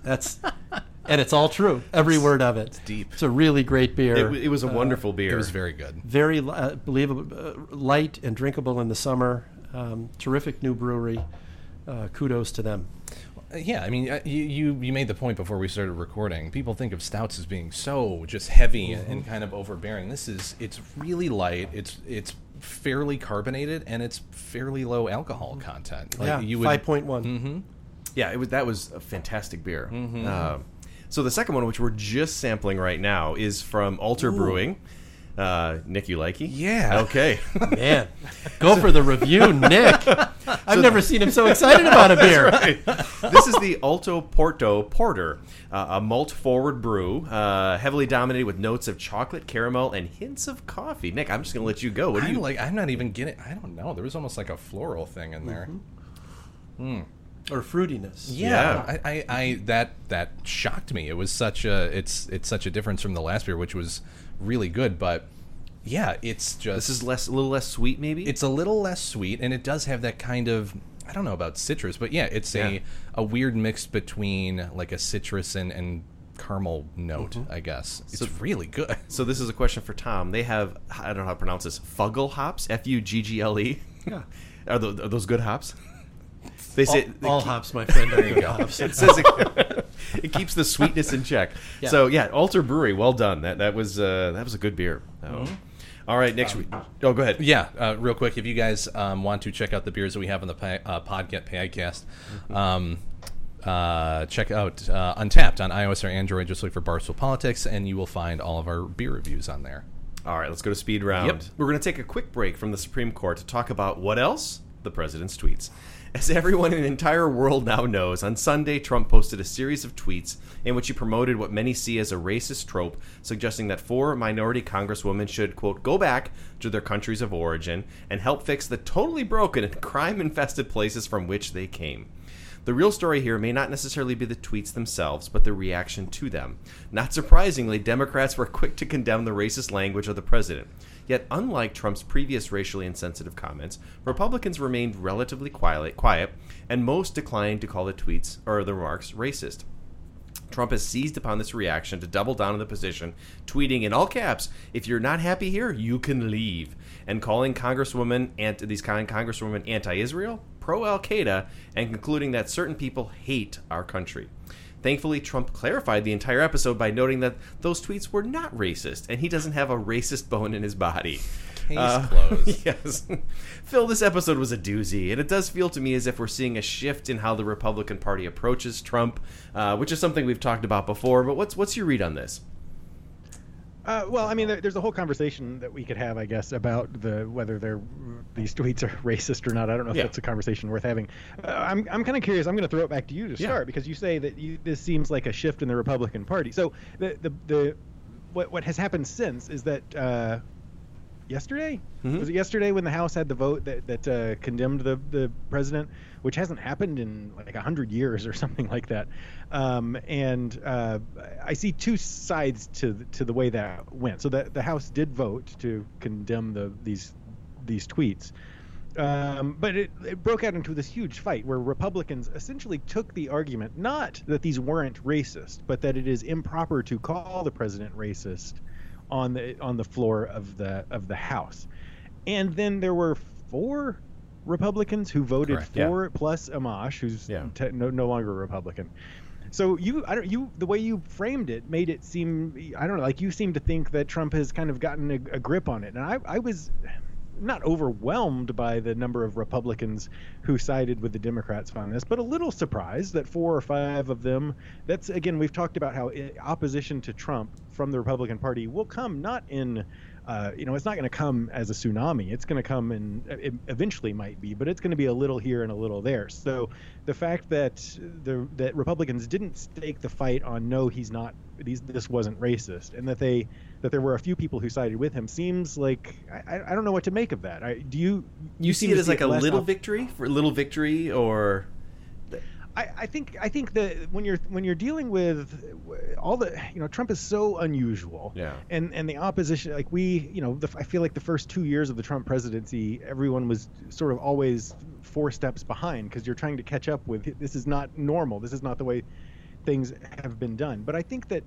That's and it's all true. Every word of it. It's deep. It's a really great beer. It, it was a Uh, wonderful beer. It was very good. very uh, believable, uh, light and drinkable in the summer. Um, terrific new brewery. Uh, kudos to them. Uh, Yeah, I mean, uh, you, you you made the point before we started recording. People think of stouts as being so just heavy and, and kind of overbearing. This is it's really light. It's it's fairly carbonated and it's fairly low alcohol content. yeah, you would- five point one. Mhm. Yeah, it was that was a fantastic beer. Mhm. Um, so the second one, which we're just sampling right now, is from Alter Ooh. Brewing. Uh, Nick, you likey? Yeah. Okay. <laughs> Man, go for the review, Nick. <laughs> I've never seen him so excited about a beer. That's right. This is the Alto Porto Porter, uh, a malt forward brew, uh, heavily dominated with notes of chocolate, caramel, and hints of coffee. Nick, I'm just going to let you go. What do you like? I'm not even getting. I don't know. There was almost like a floral thing in there. Mm. Or fruitiness. Yeah, I, I, I that that shocked me. It was such a it's it's such a difference from the last beer, which was really good. But yeah, it's just This is less, a little less sweet, maybe. it's a little less sweet, and it does have that kind of I don't know about citrus, but yeah, it's Yeah. a a weird mix between like a citrus and and caramel note. Mm-hmm. I guess it's So- really good. <laughs> So this is a question for Tom. They have I don't know how to pronounce this. Fuggle hops, F U G G L E. Yeah. <laughs> Are those, are those good hops? They say all, all hops, my friend, There you go. <laughs> hops. It says it, <laughs> it keeps the sweetness in check. Yeah. So yeah, Alter Brewery, well done. That that was uh, that was a good beer. Oh. All right, next week. Oh, go ahead. Yeah, uh, real quick, if you guys um, want to check out the beers that we have on the uh, podcast, podcast um, uh, check out uh, Untappd on iOS or Android. Just look for Barstool Politics, and you will find all of our beer reviews on there. All right, let's go to speed round. Yep. We're going to take a quick break from the Supreme Court to talk about what else? The president's tweets. As everyone in the entire world now knows, on Sunday, Trump posted a series of tweets in which he promoted what many see as a racist trope, suggesting that four minority congresswomen should, quote, go back to their countries of origin and help fix the totally broken and crime infested places from which they came. The real story here may not necessarily be the tweets themselves, but the reaction to them. Not surprisingly, Democrats were quick to condemn the racist language of the president. Yet, unlike Trump's previous racially insensitive comments, Republicans remained relatively quiet, and most declined to call the tweets or the remarks racist. Trump has seized upon this reaction to double down on the position, tweeting in all caps, "If you're not happy here, you can leave," and calling Congresswoman these kind Congresswomen anti-Israel, pro-Al Qaeda, and concluding that certain people hate our country. Thankfully, Trump clarified the entire episode by noting that those tweets were not racist, and he doesn't have a racist bone in his body. Case <laughs> closed. Yes. Phil, this episode was a doozy, and it does feel to me as if we're seeing a shift in how the Republican Party approaches Trump, uh, which is something we've talked about before. But what's what's your read on this? Uh, well, I mean, there, there's a whole conversation that we could have, I guess, about the whether they're these tweets are <laughs> racist or not. I don't know if Yeah. that's a conversation worth having. Uh, I'm I'm kind of curious. I'm going to throw it back to you to Yeah. start because you say that you, this seems like a shift in the Republican Party. So the the, the what what has happened since is that. Uh, Yesterday Mhm. was it yesterday when the House had the vote that that uh, condemned the the president, which hasn't happened in like a hundred years or <laughs> something like that. Um, and uh, I see two sides to the, to the way that went. So that the House did vote to condemn the these these tweets. Um, but it, it broke out into this huge fight where Republicans essentially took the argument not that these weren't racist, but that it is improper to call the president racist on the on the floor of the of the House. And then there were four Republicans who voted Correct, for it, plus Amash, who's Yeah. te- no, no longer a Republican. So you, I don't, you, the way you framed it made it seem, I don't know, like you seem to think that Trump has kind of gotten a, a grip on it, and I, I was not overwhelmed by the number of Republicans who sided with the Democrats on this, but a little surprised that four or five of them. That's again, we've talked about how opposition to Trump from the Republican Party will come not in. Uh, you know, it's not going to come as a tsunami. It's going to come and eventually might be, but it's going to be a little here and a little there. So the fact that the that Republicans didn't stake the fight on no, he's not. These this wasn't racist, and that they that there were a few people who sided with him seems like I, I don't know what to make of that. I, do you You see seem it as like a little op- victory for a little victory, or I, I think I think that when you're when you're dealing with all the you know Trump is so unusual. Yeah. And and the opposition like we you know the, I feel like the first two years of the Trump presidency everyone was sort of always four steps behind because you're trying to catch up with this is not normal. This is not the way things have been done. But I think that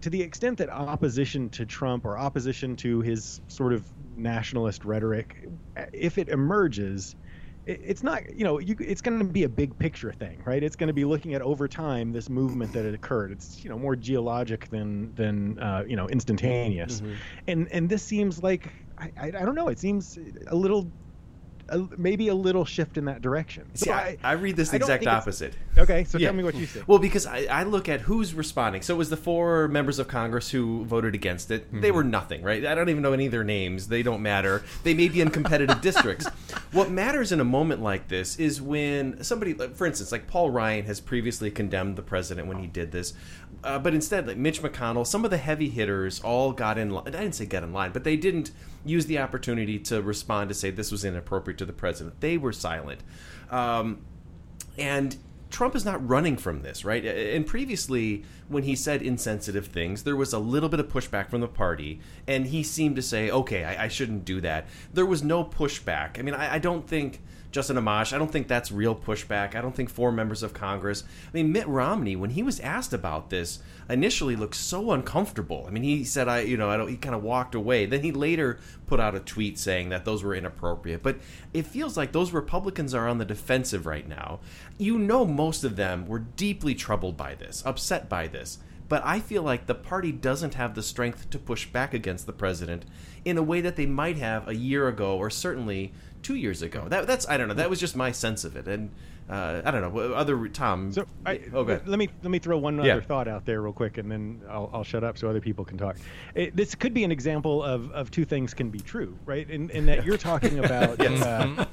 to the extent that opposition to Trump or opposition to his sort of nationalist rhetoric, if it emerges, it's not you know you, it's going to be a big picture thing right? It's going to be looking at over time this movement that had occurred. It's you know more geologic than than uh, you know instantaneous. Mm-hmm. and and this seems like I, I, I don't know. It seems a little a, maybe a little shift in that direction See, So I, I read this the exact opposite. okay so Yeah. tell me what you think Well, because I, I look at who's responding. So it was the four members of Congress who voted against it. Mm-hmm. They were nothing, right? I don't even know any of their names. They don't matter. They may be in competitive <laughs> districts. What matters in a moment like this is when somebody, for instance, like Paul Ryan has previously condemned the president when he did this. Uh, but instead, like Mitch McConnell, some of the heavy hitters all got in line. I didn't say get in line, but they didn't use the opportunity to respond to say this was inappropriate to the president. They were silent. Um, and Trump is not running from this, right? And previously, when he said insensitive things, there was a little bit of pushback from the party, and he seemed to say, okay, I, I shouldn't do that. There was no pushback. I mean, I, I don't think. Justin Amash, I don't think that's real pushback. I don't think four members of Congress. I mean, Mitt Romney, when he was asked about this, initially looked so uncomfortable. I mean, he said, "I, you know, I don't." He kind of walked away. Then he later put out a tweet saying that those were inappropriate. But it feels like those Republicans are on the defensive right now. You know, most of them were deeply troubled by this, upset by this. But I feel like the party doesn't have the strength to push back against the president in a way that they might have a year ago, or certainly two years ago. That, that's I don't know. That was just my sense of it, and uh, I don't know. Other Tom. So I, oh, let me let me throw one Yeah. other thought out there real quick, and then I'll, I'll shut up so other people can talk. It, this could be an example of, of two things can be true, right? In, in that you're talking <laughs> about Yes. uh,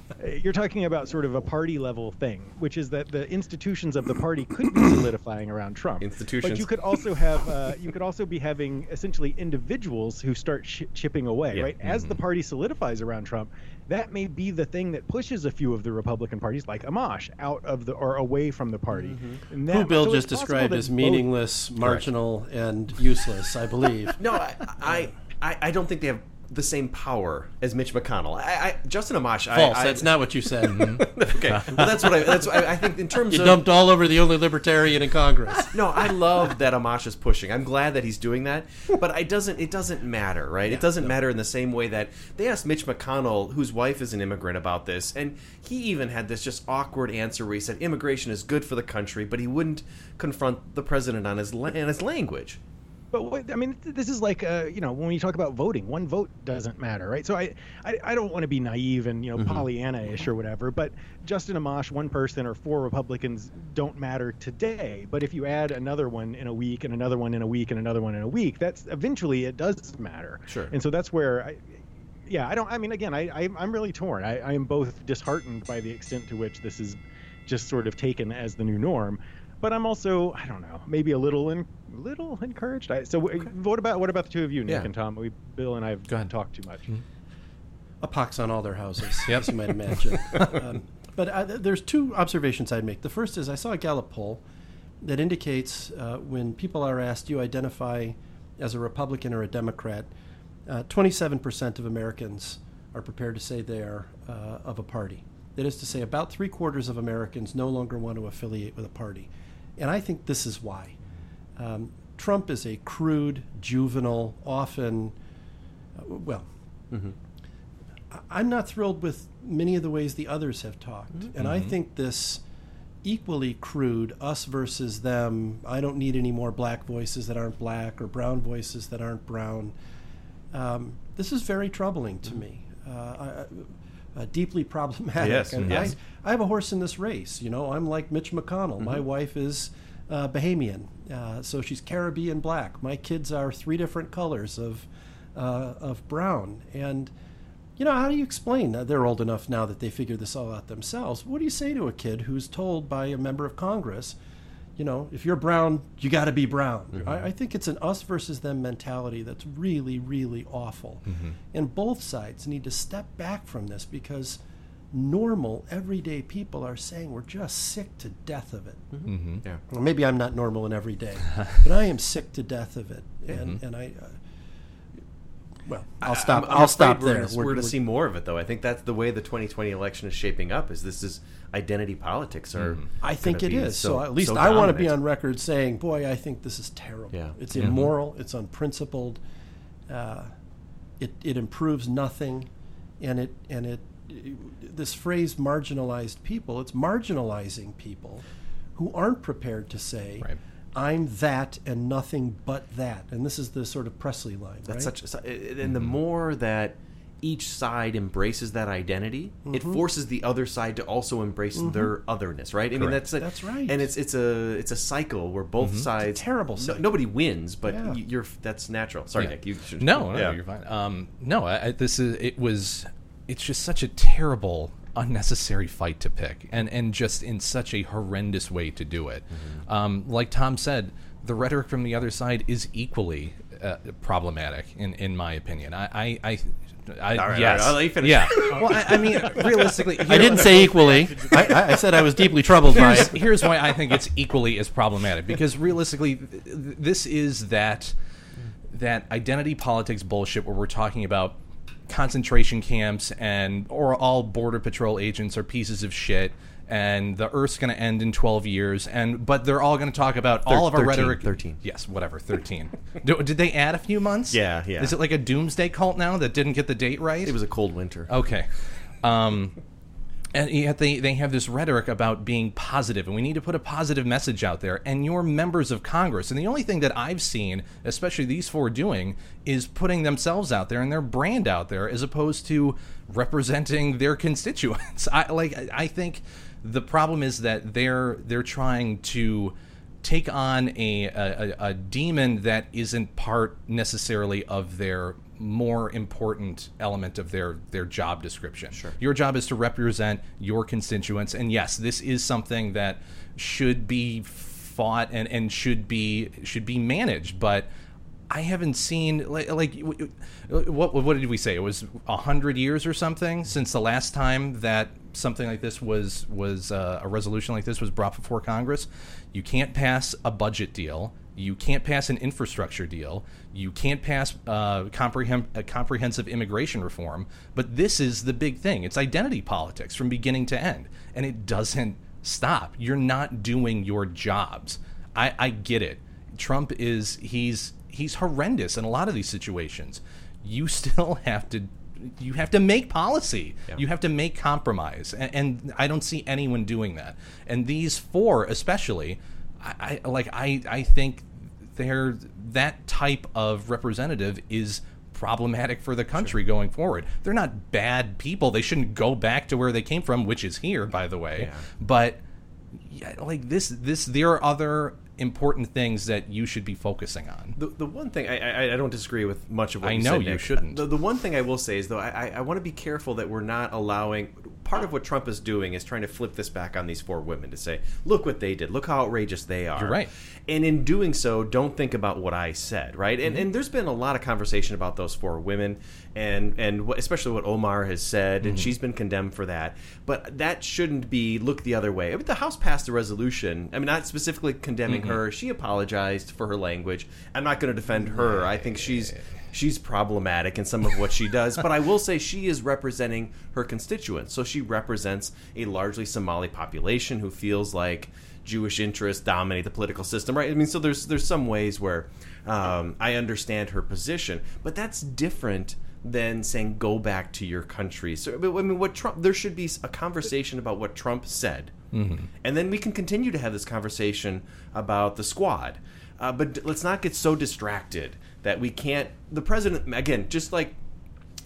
you're talking about sort of a party level thing, which is that the institutions of the party could be solidifying around Trump. Institutions. But you could also have uh, you could also be having essentially individuals who start ch- chipping away, Yeah. right? As the party solidifies around Trump, that may be the thing that pushes a few of the Republican parties, like Amash, out of the or away from the party. Mm-hmm. And Who that- Bill so just described that as both- meaningless, marginal, and useless, I believe. <laughs> No, I, I, I, I don't think they have the same power as Mitch McConnell. I, I Justin Amash. False. I, I, That's not what you said. <laughs> Mm-hmm. okay, well, that's what I. That's I, I think in terms You of dumped all over the only libertarian in Congress. No, I love that Amash is pushing. I'm glad that he's doing that, but it doesn't. It doesn't matter, right? it doesn't matter in the same way that they asked Mitch McConnell, whose wife is an immigrant, about this, and he even had this just awkward answer where he said immigration is good for the country, but he wouldn't confront the president on his la- on his language. But what, I mean, this is like, uh, you know, when you talk about voting, one vote doesn't matter, right? So I, I, I don't want to be naive and you know Mhm. Pollyanna-ish or whatever, but Justin Amash, one person or four Republicans don't matter today. But if you add another one in a week and another one in a week and another one in a week, that's eventually it does matter. Sure. And so that's where I. Yeah, I don't. I mean, again, I, I I'm really torn. I, I am both disheartened by the extent to which this is just sort of taken as the new norm, but I'm also I don't know maybe a little in, little encouraged. I, so w what about what about the two of you, Nick Yeah. and Tom? We Bill and I have gone and talked too much. a pox on all their houses, <laughs> as you might imagine. <laughs> um, but uh, th- there's two observations I'd make. The first is I saw a Gallup poll that indicates uh, when people are asked, do you identify as a Republican or a Democrat, uh, 27% of Americans are prepared to say they are uh, of a party. That is to say, about three quarters of Americans no longer want to affiliate with a party. And I think this is why. Um, Trump is a crude, juvenile, often, uh, well, I- I'm not thrilled with many of the ways the others have talked. And I think this equally crude us versus them. I don't need any more black voices that aren't black or brown voices that aren't brown. Um, this is very troubling to me. Uh, I, uh, deeply problematic. Yes, And yes. I, I have a horse in this race. You know, I'm like Mitch McConnell. My Mhm. wife is uh, Bahamian, uh, so she's Caribbean black. My kids are three different colors of uh, of brown. And you know, how do you explain? that They're old enough now that they figure this all out themselves. What do you say to a kid who's told by a member of Congress? You know, if you're brown, you got to be brown. I, I think it's an us versus them mentality that's really, really awful. Mhm. And both sides need to step back from this because normal, everyday people are saying we're just sick to death of it. Mhm. Yeah. Well, maybe I'm not normal and every day, <laughs> but I am sick to death of it. And, Mhm. and I, uh, well, I- I'll stop. I'm- I'm I'll stop afraid we're there. Gonna, We're- we're, to see more of it, though. I think that's the way the 2020 election is shaping up. Is this is identity politics are? Mm-hmm. I think gonna it be is. So, So, at least so I want to be on record saying, "Boy, I think this is terrible. Yeah. It's Yeah. immoral. It's unprincipled. Uh, it it improves nothing, and it and it, this phrase marginalized people. It's marginalizing people who aren't prepared to say." I'm that and nothing but that, and this is the sort of Pressley line. That's right? such, and the more that each side embraces that identity, it Mhm. forces the other side to also embrace Mhm. their otherness, right? I mean, that's a, That's right. and it's it's a it's a cycle where both Mhm. It's a sides terrible no- nobody wins, but Yeah. you're that's natural. Sorry, Yeah. Nick. You should, no, no, yeah. you're fine. Um, no, I, I, this is it was. It's just such a terrible, unnecessary fight to pick, and and just in such a horrendous way to do it. Mm-hmm. Um, like Tom said, the rhetoric from the other side is equally uh, problematic, in in my opinion. I, I, I I, All right, yes. all right, I'll let you finish. Yeah. <laughs> Well, I, I mean, realistically, I didn't say equally. I, I- I said I was deeply troubled by here's, it. here's why I think it's equally as problematic because realistically, th- th- this is that that identity politics bullshit where we're talking about concentration camps and or all border patrol agents are pieces of shit and the earth's going to end in 12 years and but they're all going to talk about Thir- all of our 13, rhetoric 13. yes whatever 13 <laughs> Do, did they add a few months Yeah, yeah. is it like a doomsday cult now that didn't get the date right It was a cold winter. Okay. Um, and yet they, they have this rhetoric about being positive, and we need to put a positive message out there. And you're members of Congress. And the only thing that I've seen, especially these four doing, is putting themselves out there and their brand out there as opposed to representing their constituents. <laughs> I like I I think the problem is that they're they're trying to take on a, a, a demon that isn't part necessarily of their more important element of their their job description. Sure. Your job is to represent your constituents, and yes, this is something that should be fought and, and should be should be managed, but. I haven't seen like, like what what did we say? It was a hundred years or something since the last time that something like this was was uh, a resolution like this was brought before Congress. You can't pass a budget deal. You can't pass an infrastructure deal. You can't pass uh, comprehend, a comprehensive immigration reform. But this is the big thing. It's identity politics from beginning to end, and it doesn't stop. You're not doing your jobs. I, I get it. Trump is he's he's horrendous in a lot of these situations. You <laughs> still have to you have to make policy. You have to make compromise, and, and I don't see anyone doing that. And these four, especially, I, I like I I think they're that type of representative is problematic for the country going forward. They're not bad people. They shouldn't go back to where they came from, which is here, by the way. Yeah. But yeah, like this this there are other important things that you should be focusing on. The, the one thing I, I I don't disagree with much of what I you know said, you Nick. shouldn't. The, the one thing I will say is though I, I, I want to be careful that we're not allowing. Part of what Trump is doing is trying to flip this back on these four women to say, look what they did, look how outrageous they are. You're right. And in doing so, don't think about what I said, right? And Mm-hmm. and there's been a lot of conversation about those four women, and and especially what Omar has said, and Mhm. she's been condemned for that. But that shouldn't be look the other way. I mean, the House passed a resolution. I mean, not specifically condemning Mhm. her. She apologized for her language. I'm not going to defend her. I think she's she's problematic in some of what she does, but I will say she is representing her constituents. So she represents a largely Somali population who feels like Jewish interests dominate the political system, right? I mean, so there's there's some ways where um, I understand her position, but that's different than saying go back to your country. So, I mean, what Trump? There should be a conversation about what Trump said, Mhm. and then we can continue to have this conversation about the squad. Uh, but let's not get so distracted that we can't. The president again, just like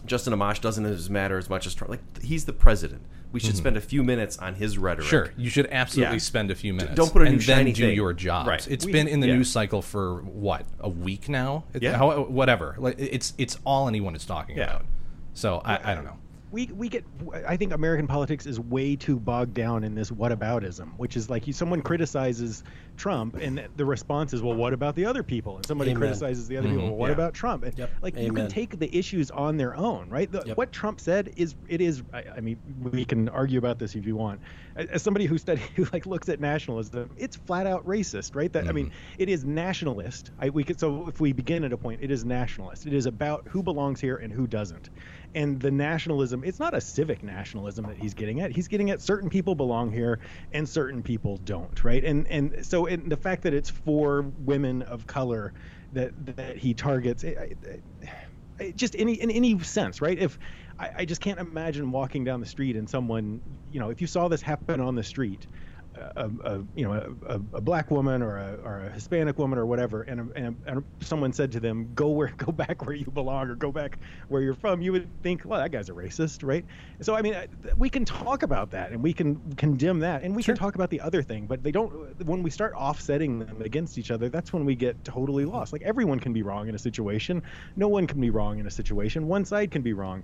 Justin Amash doesn't as matter as much as Trump. Like he's the president. We should Mhm. spend a few minutes on his rhetoric. Sure, you should absolutely Yeah. spend a few minutes. Don't put a and new then do thing. your job. Right. It's We- been in the yeah. news cycle for what a week now. It- Yeah. how- whatever. Like it's it's all anyone is talking Yeah. about. So I, I don't know. We we get I think American politics is way too bogged down in this whataboutism, which is like you someone criticizes Trump and the response is well what about the other people and somebody Amen. criticizes the other people Mhm. well, what Yeah. about Trump and Yep. like you can take the issues on their own right the, Yep. what Trump said is it is I, I mean we can argue about this if you want as somebody who study <laughs> who like looks at nationalism it's flat out racist right that I mean it is nationalist I we could so if we begin at a point it is nationalist it is about who belongs here and who doesn't and the nationalism it's not a civic nationalism that he's getting at. He's getting at certain people belong here and certain people don't right? And and so in the fact that it's for women of color that that he targets it, it, it- just any in any sense right? If I, I just can't imagine walking down the street and someone you know if you saw this happen on the street a, a you know a, a, black woman or a, or a Hispanic woman or whatever, and, a, and, and someone said to them, "Go where <laughs> go back where you belong or go back where you're from," you would think, "Well, that guy's a racist, right?" So I mean, we can talk about that and we can condemn that, and we can talk about the other thing, but they don't. When we start offsetting them against each other, that's when we get totally lost. Like everyone can be wrong in a situation, no one can be wrong in a situation. One side can be wrong.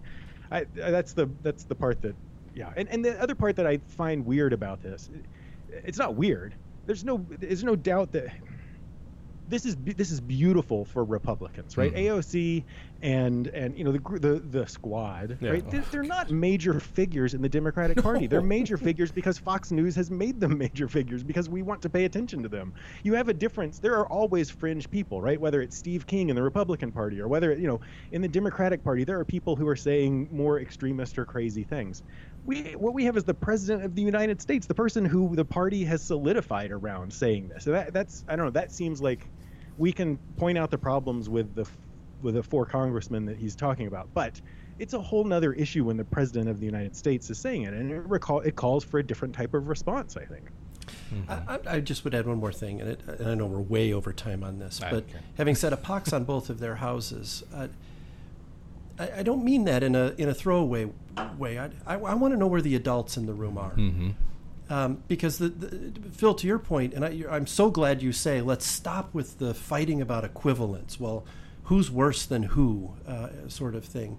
I, that's the that's the part that yeah, and and the other part that I find weird about this it's not weird. There's no there's no doubt that this is this is beautiful for Republicans, right? Mm-hmm. AOC and and you know the the the squad, Yeah. right? They're, they're not <laughs> major figures in the Democratic Party. They're major <laughs> figures because Fox News has made them major figures because we want to pay attention to them. You have a difference. There are always fringe people, right? Whether it's Steve King in the Republican Party or whether you know in the Democratic Party, there are people who are saying more extremist or crazy things we what we have is the president of the United States, the person who the party has solidified around saying this. So that that's I don't know. That seems like we can point out the problems with the with the four congressmen that he's talking about, but it's a whole nother issue when the president of the United States is saying it, and it recall it calls for a different type of response. I think. I, I- I just would add one more thing, and, it, and I know we're way over time on this, but okay. having said a pox on both of their houses, uh, I, I don't mean that in a in a throwaway way. I, I, I want to know where the adults in the room are. Mhm. Um, because the, the Phil, to your point, and I, I'm so glad you say, let's stop with the fighting about equivalence. Well, who's worse than who, uh, sort of thing.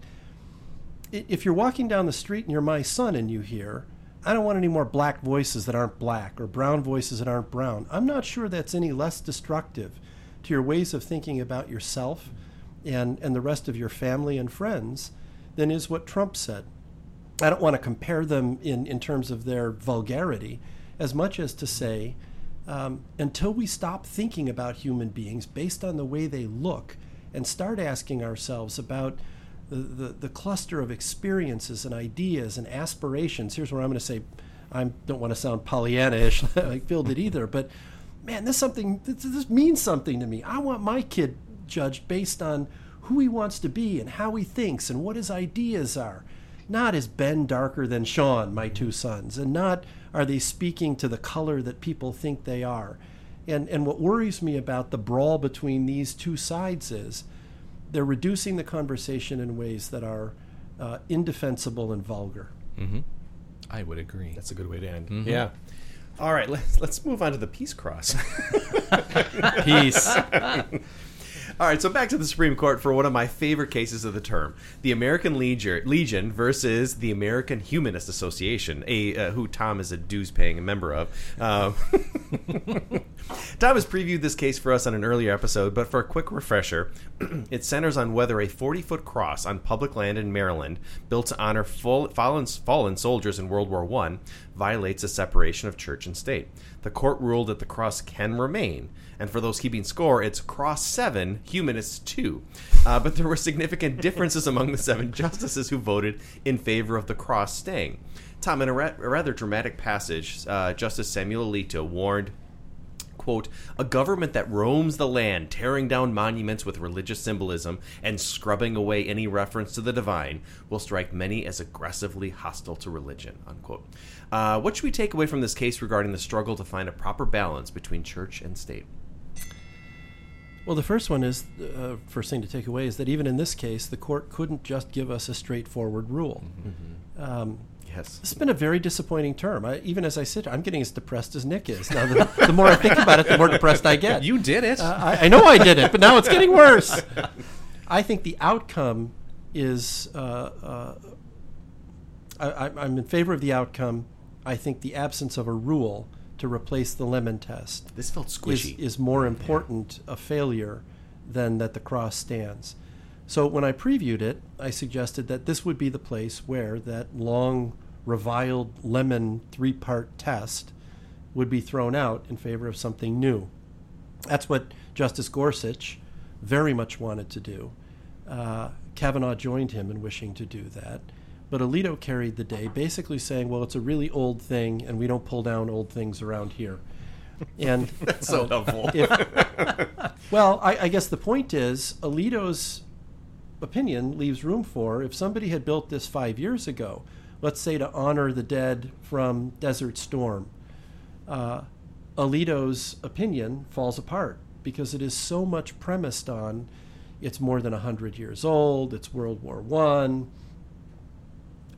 If you're walking down the street and you're my son and you hear, I don't want any more black voices that aren't black or brown voices that aren't brown. I'm not sure that's any less destructive to your ways of thinking about yourself and, and the rest of your family and friends than is what Trump said. I don't want to compare them in, in terms of their vulgarity as much as to say, um, until we stop thinking about human beings based on the way they look and start asking ourselves about the, the, the cluster of experiences and ideas and aspirations. Here's where I'm going to say, I don't want to sound Pollyanna-ish like Phil did either, but man, this something this, this means something to me. I want my kid judged based on who he wants to be and how he thinks and what his ideas are. Not is Ben darker than Sean, my two sons, and not are they speaking to the color that people think they are. And and what worries me about the brawl between these two sides is they're reducing the conversation in ways that are uh, indefensible and vulgar. Mm-hmm. I would agree. That's a good way to end. Mhm. Yeah. All right, let's let's move on to the peace cross. <laughs> Peace. <laughs> All right, so back to the Supreme Court for one of my favorite cases of the term: the American Legion, versus the American Humanist Association, a uh, who Tom is a dues-paying member of. Um, <laughs> Tom has previewed this case for us on an earlier episode, but for a quick refresher, <clears throat> it centers on whether a 40-foot cross on public land in Maryland, built to honor full, fallen, fallen soldiers in World War I, violates the separation of church and state. The court ruled that the cross can remain, and for those keeping score, it's cross seven, humanists two. Uh, but there were significant <laughs> differences among the seven justices who voted in favor of the cross staying. Tom, in a, ra- a rather dramatic passage, uh, Justice Samuel Alito warned quote, a government that roams the land, tearing down monuments with religious symbolism and scrubbing away any reference to the divine, will strike many as aggressively hostile to religion, unquote. Uh, what should we take away from this case regarding the struggle to find a proper balance between church and state? Well, the first one is uh, first thing to take away is that even in this case, the court couldn't just give us a straightforward rule. Mm-hmm. Um, yes, it's been a very disappointing term. I, even as I sit, I'm getting as depressed as Nick is. Now, the, the more I think about it, the more depressed I get. You did it. Uh, I, I know I did it, but now it's getting worse. I think the outcome is. Uh, uh, I, I'm in favor of the outcome. I think the absence of a rule to replace the lemon test. This felt squishy. Is, is more important a failure than that the cross stands. So when I previewed it, I suggested that this would be the place where that long reviled lemon three part test would be thrown out in favor of something new. That's what Justice Gorsuch very much wanted to do. Uh, Kavanaugh joined him in wishing to do that. But Alito carried the day, basically saying, "Well, it's a really old thing, and we don't pull down old things around here." And <laughs> that's so uh, helpful. If, <laughs> well, I, I guess the point is, Alito's opinion leaves room for if somebody had built this five years ago, let's say to honor the dead from Desert Storm, uh, Alito's opinion falls apart because it is so much premised on it's more than 100 years old, it's World War One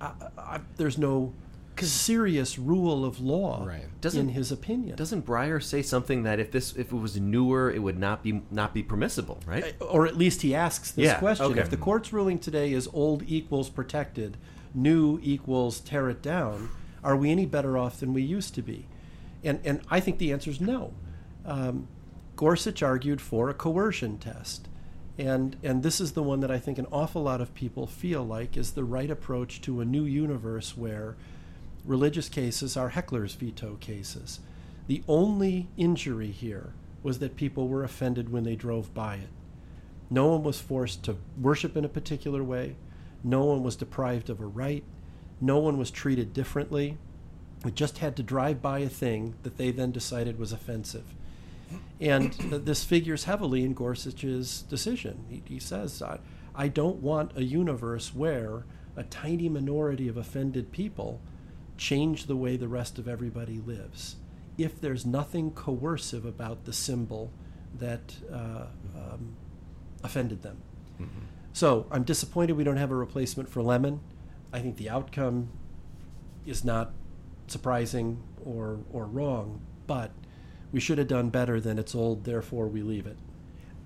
I, I, there's no serious rule of law right. in his opinion. Doesn't Breyer say something that if this if it was newer, it would not be not be permissible, right? Or at least he asks this yeah, question: okay. If the court's ruling today is old equals protected, new equals tear it down, are we any better off than we used to be? And and I think the answer is no. Um, Gorsuch argued for a coercion test. And, and this is the one that I think an awful lot of people feel like is the right approach to a new universe where religious cases are heckler's veto cases. The only injury here was that people were offended when they drove by it. No one was forced to worship in a particular way. No one was deprived of a right. No one was treated differently. We just had to drive by a thing that they then decided was offensive. And this figures heavily in Gorsuch's decision. He, he says, I, I don't want a universe where a tiny minority of offended people change the way the rest of everybody lives. If there's nothing coercive about the symbol that uh, um, offended them. Mm-hmm. So I'm disappointed we don't have a replacement for lemon. I think the outcome is not surprising or, or wrong, but we should have done better than it's old, therefore we leave it.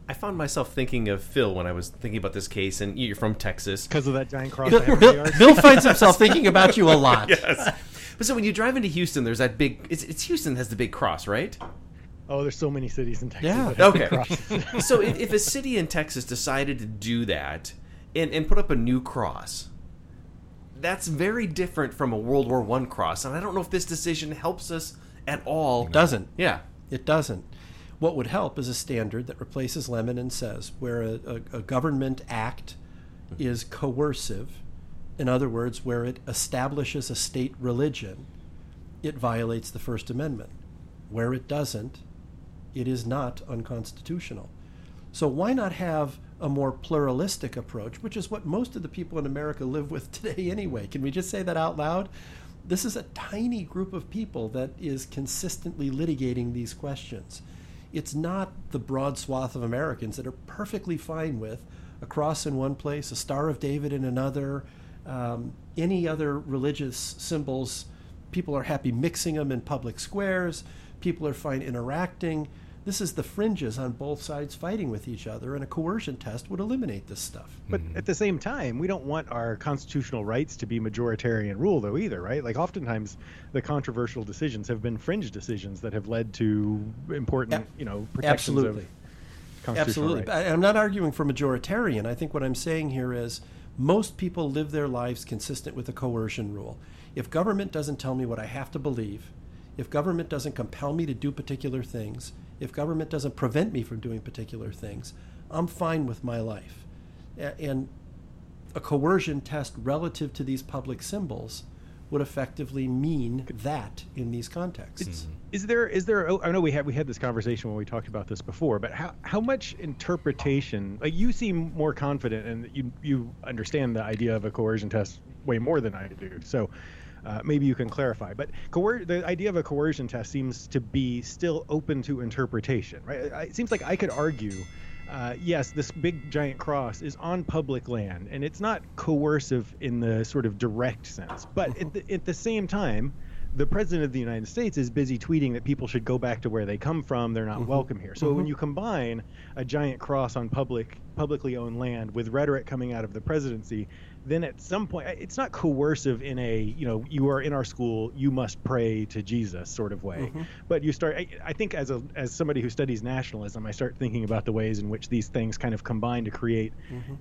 I found myself thinking of Phil when I was thinking about this case, and you're from Texas. Because of that giant cross. Bill, Bill, Bill finds himself thinking about you a <laughs> lot. yes. But so when you drive into Houston, there's that big. It's, it's Houston has the big cross, right? Oh, there's so many cities in Texas. Yeah. Okay. <laughs> so if, if a city in Texas decided to do that and, and put up a new cross, that's very different from a World War One cross, and I don't know if this decision helps us at all. It doesn't. Yeah. It doesn't. What would help is a standard that replaces lemon and says where a, a, a government act is coercive, in other words, where it establishes a state religion, it violates the First Amendment. Where it doesn't, it is not unconstitutional. So why not have a more pluralistic approach, which is what most of the people in America live with <laughs> today anyway? Can we just say that out loud? This is a tiny group of people that is consistently litigating these questions. It's not the broad swath of Americans that are perfectly fine with a cross in one place, a Star of David in another, um, any other religious symbols. People are happy mixing them in public squares. People are fine interacting. This is the fringes on both sides fighting with each other, and a coercion test would eliminate this stuff. But mm-hmm. at the same time, we don't want our constitutional rights to be majoritarian rule, though, either, right? Like, oftentimes, the controversial decisions have been fringe decisions that have led to important, you know, protections Absolutely. of Absolutely. I'm not arguing for majoritarian. I think what I'm saying here is most people live their lives consistent with the coercion rule. If government doesn't tell me what I have to believe, if government doesn't compel me to do particular things, if government doesn't prevent me from doing particular things, I'm fine with my life. And a coercion test relative to these public symbols would effectively mean that in these contexts. Mm-hmm. Is there is there? oh, I know we had we had this conversation when we talked about this before, but how how much interpretation? Like you seem more confident and you you understand the idea of a coercion test way more than I do. So. Uh, maybe you can clarify, but coer- the idea of a coercion test seems to be still open to interpretation, right? It seems like I could argue, uh, yes, this big giant cross is on public land, and it's not coercive in the sort of direct sense, but at the, at the same time, the president of the United States is busy tweeting that people should go back to where they come from. They're not welcome here. So when you combine a giant cross on public, publicly owned land with rhetoric coming out of the presidency, then at some point, it's not coercive in a you know you are in our school, you must pray to Jesus sort of way. But you start. I, I think as a as somebody who studies nationalism, I start thinking about the ways in which these things kind of combine to create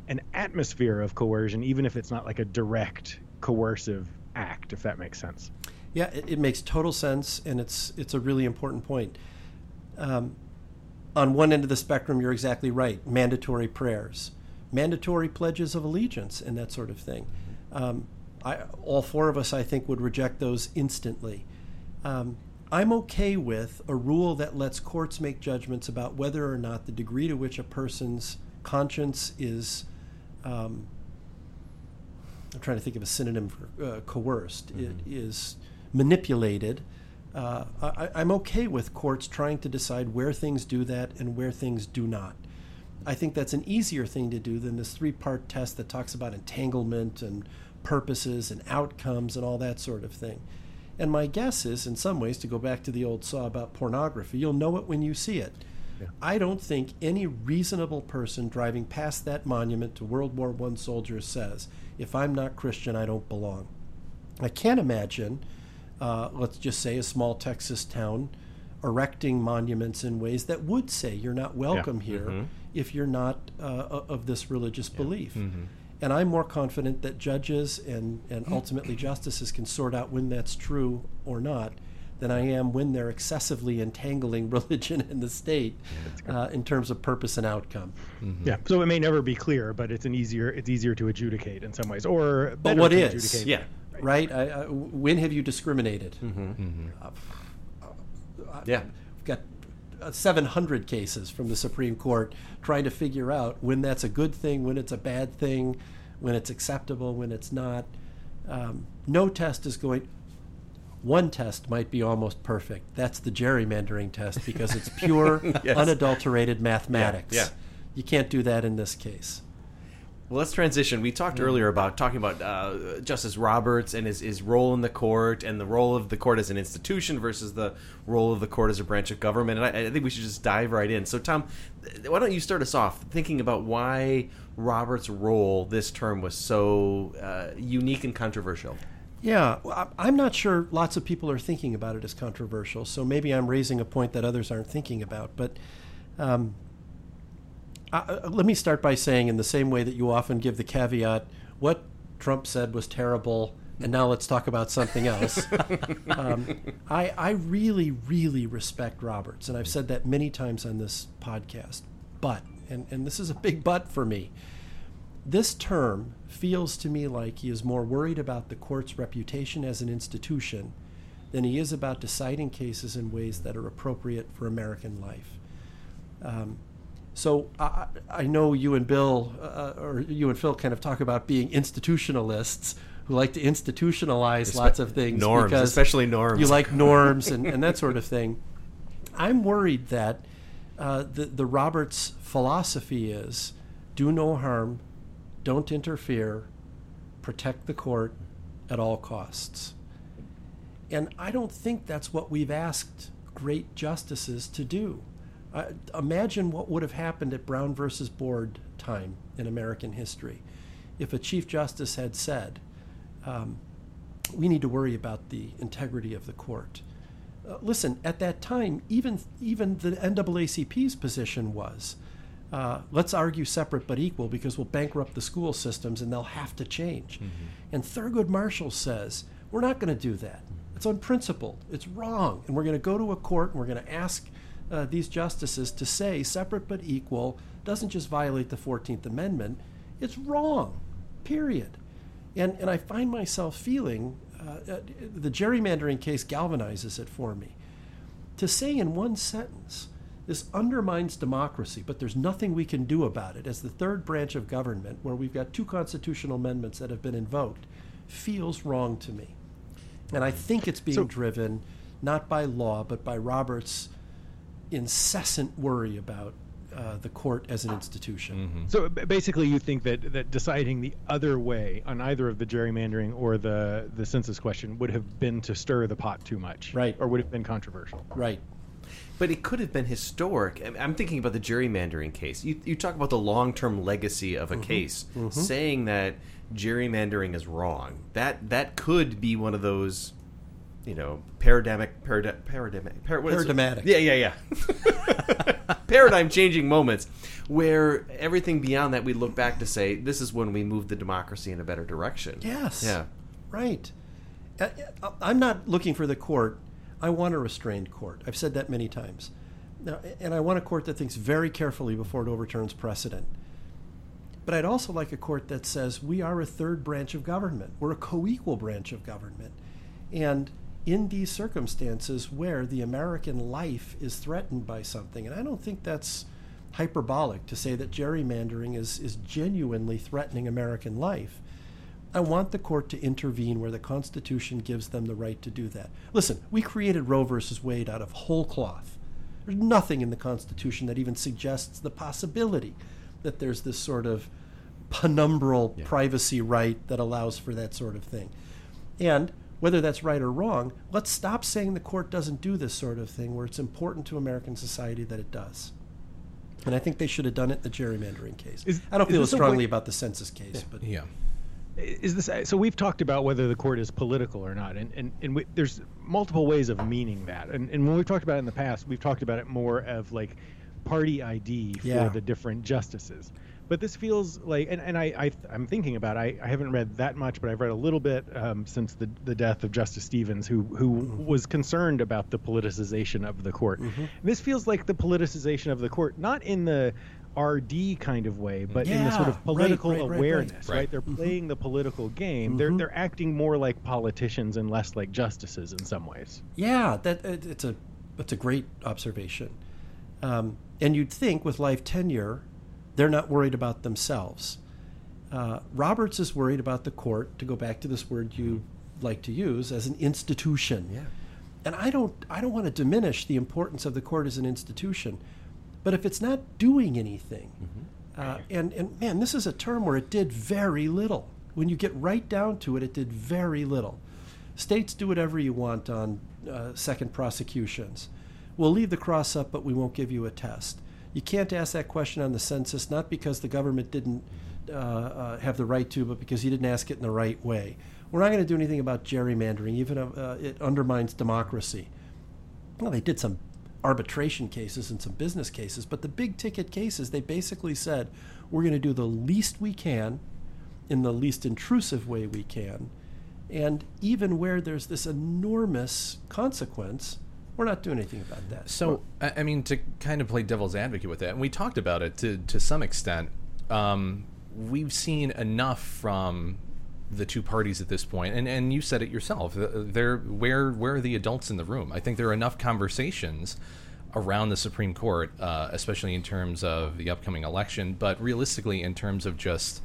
an atmosphere of coercion, even if it's not like a direct coercive act, if that makes sense. Yeah, it, it makes total sense, and it's it's a really important point. Um, on one end of the spectrum, you're exactly right. Mandatory prayers, mandatory pledges of allegiance, and that sort of thing. Um, I, all four of us, I think, would reject those instantly. Um, I'm okay with a rule that lets courts make judgments about whether or not the degree to which a person's conscience is um, I'm trying to think of a synonym for uh, coerced. It is manipulated. Uh, I, I'm okay with courts trying to decide where things do that and where things do not. I think that's an easier thing to do than this three part test that talks about entanglement and purposes and outcomes and all that sort of thing. And my guess is, in some ways, to go back to the old saw about pornography, you'll know it when you see it. I don't think any reasonable person driving past that monument to World War I soldiers says, if I'm not Christian, I don't belong. I can't imagine, uh, let's just say, a small Texas town erecting monuments in ways that would say you're not welcome here Mhm. If you're not uh, of this religious belief. Mhm. And I'm more confident that judges and, and ultimately justices can sort out when that's true or not than I am when they're excessively entangling <laughs> religion and the state uh, in terms of purpose and outcome. Yeah. So it may never be clear, but it's an easier it's easier to adjudicate in some ways, or But better what to is? adjudicate. Yeah. Right? I, I, when have you discriminated? Uh, Yeah. We've got uh, 700 cases from the Supreme Court trying to figure out when that's a good thing, when it's a bad thing, when it's acceptable, when it's not. Um, no test is going. One test might be almost perfect. That's the gerrymandering test because it's pure, <laughs> Yes. unadulterated mathematics. yeah. You can't do that in this case. Well, let's transition. We talked earlier about talking about uh, Justice Roberts and his, his role in the court and the role of the court as an institution versus the role of the court as a branch of government. And I, I think we should just dive right in. So, Tom, why don't you start us off thinking about why Roberts' role this term was so uh, unique and controversial? Yeah, I'm not sure lots of people are thinking about it as controversial, so maybe I'm raising a point that others aren't thinking about. But um, I, I- let me start by saying, in the same way that you often give the caveat, what Trump said was terrible, and now let's talk about something else. <laughs> um, I, I really, really respect Roberts, and I've said that many times on this podcast. But, and, and this is a big but for me, this term feels to me like he is more worried about the court's reputation as an institution than he is about deciding cases in ways that are appropriate for American life. Um, so I, I know you and Bill, uh, or you and Phil, kind of talk about being institutionalists who like to institutionalize Espe- lots of things. norms, especially norms. You like <laughs> norms and, and that sort of thing. I'm worried that uh, the, the Roberts philosophy is do no harm, don't interfere, protect the court at all costs. And I don't think that's what we've asked great justices to do. Uh, imagine what would have happened at Brown versus Board time in American history if a Chief Justice had said, um, we need to worry about the integrity of the court. Uh, listen, at that time, even even the NAACP's position was, uh, let's argue separate but equal because we'll bankrupt the school systems and they'll have to change. And Thurgood Marshall says we're not going to do that. It's unprincipled. It's wrong, and we're going to go to a court and we're going to ask uh, these justices to say separate but equal doesn't just violate the Fourteenth Amendment. It's wrong. Period. And and I find myself feeling uh, the gerrymandering case galvanizes it for me. To say in one sentence, this undermines democracy, but there's nothing we can do about it as the third branch of government, where we've got two constitutional amendments that have been invoked, feels wrong to me. And I think it's being So- driven not by law, but by Roberts' incessant worry about uh, the court as an institution. Mm-hmm. So basically, you think that, that deciding the other way on either of the gerrymandering or the, the census question would have been to stir the pot too much, Right. Or would have been controversial, Right. But it could have been historic. I'm- I'm thinking about the gerrymandering case. You, you talk about the long term legacy of a mm-hmm. case, mm-hmm. saying that gerrymandering is wrong. That that could be one of those, you know, paradigmic, paradi- paradigmic, par- what is it? Paradigmatic. Yeah, yeah, yeah. <laughs> Paradigm changing moments where everything beyond that we look back to say this is when we moved the democracy in a better direction. Yes. Yeah. Right. Uh, uh, I'm not looking for the court. I want a restrained court. I've said that many times. Now, and I want a court that thinks very carefully before it overturns precedent. But I'd also like a court that says we are a third branch of government. We're a co equal branch of government. And in these circumstances where the American life is threatened by something, and I don't think that's hyperbolic to say that gerrymandering is, is genuinely threatening American life. I want the court to intervene where the Constitution gives them the right to do that. Listen, we created Roe versus Wade out of whole cloth. There's nothing in the Constitution that even suggests the possibility that there's this sort of penumbral privacy right that allows for that sort of thing. And whether that's right or wrong, let's stop saying the court doesn't do this sort of thing where it's important to American society that it does. And I think they should have done it in the gerrymandering case. Is- I don't feel as strongly way- about the census case, but Yeah. is this so we've talked about whether the court is political or not and and, and we, there's multiple ways of meaning that and, and when we've talked about it in the past we've talked about it more of like party id for Yeah. the different justices but this feels like and, and I, I i'm thinking about I, I haven't read that much but i've read a little bit um, since the, the death of justice stevens who who was concerned about the politicization of the court this feels like the politicization of the court not in the RD kind of way, but in the sort of political right, right, awareness, right? Right. They're playing the political game. They're they're acting more like politicians and less like justices in some ways. Yeah, that it's a it's a great observation. Um, and you'd think with life tenure, they're not worried about themselves. Uh, Roberts is worried about the court. To go back to this word you like to use as an institution. Yeah. And I don't I don't want to diminish the importance of the court as an institution, but if it's not doing anything, uh, and and man, this is a term where it did very little. When you get right down to it, it did very little. States do whatever you want on uh, second prosecutions. We'll leave the cross up, but we won't give you a test. You can't ask that question on the census, not because the government didn't uh, uh, have the right to, but because you didn't ask it in the right way. We're not going to do anything about gerrymandering, even if uh, it undermines democracy. Well, they did some arbitration cases and some business cases, but the big ticket cases, they basically said, we're going to do the least we can in the least intrusive way we can. And even where there's this enormous consequence, we're not doing anything about that. So, I I mean, to kind of play devil's advocate with that, and we talked about it to, to some extent, um, we've seen enough from the two parties at this point, and, and you said it yourself. uh, They're, where, where are the adults in the room? I think there are enough conversations around the Supreme Court, uh, especially in terms of the upcoming election, but realistically, in terms of just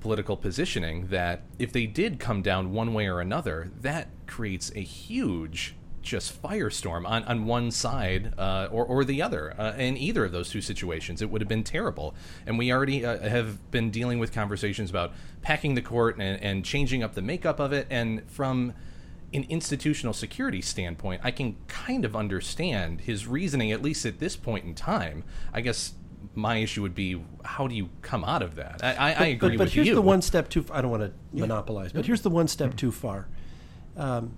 political positioning that if they did come down one way or another, that creates a huge just firestorm on, on one side uh, or, or the other. Uh, in either of those two situations, it would have been terrible. And we already uh, have been dealing with conversations about packing the court and, and changing up the makeup of it. And from an institutional security standpoint, I can kind of understand his reasoning, at least at this point in time. I guess my issue would be how do you come out of that? I, I, I agree but, but with here's you. the one step too. Far. I don't want to monopolize, but here's the one step too far. Um,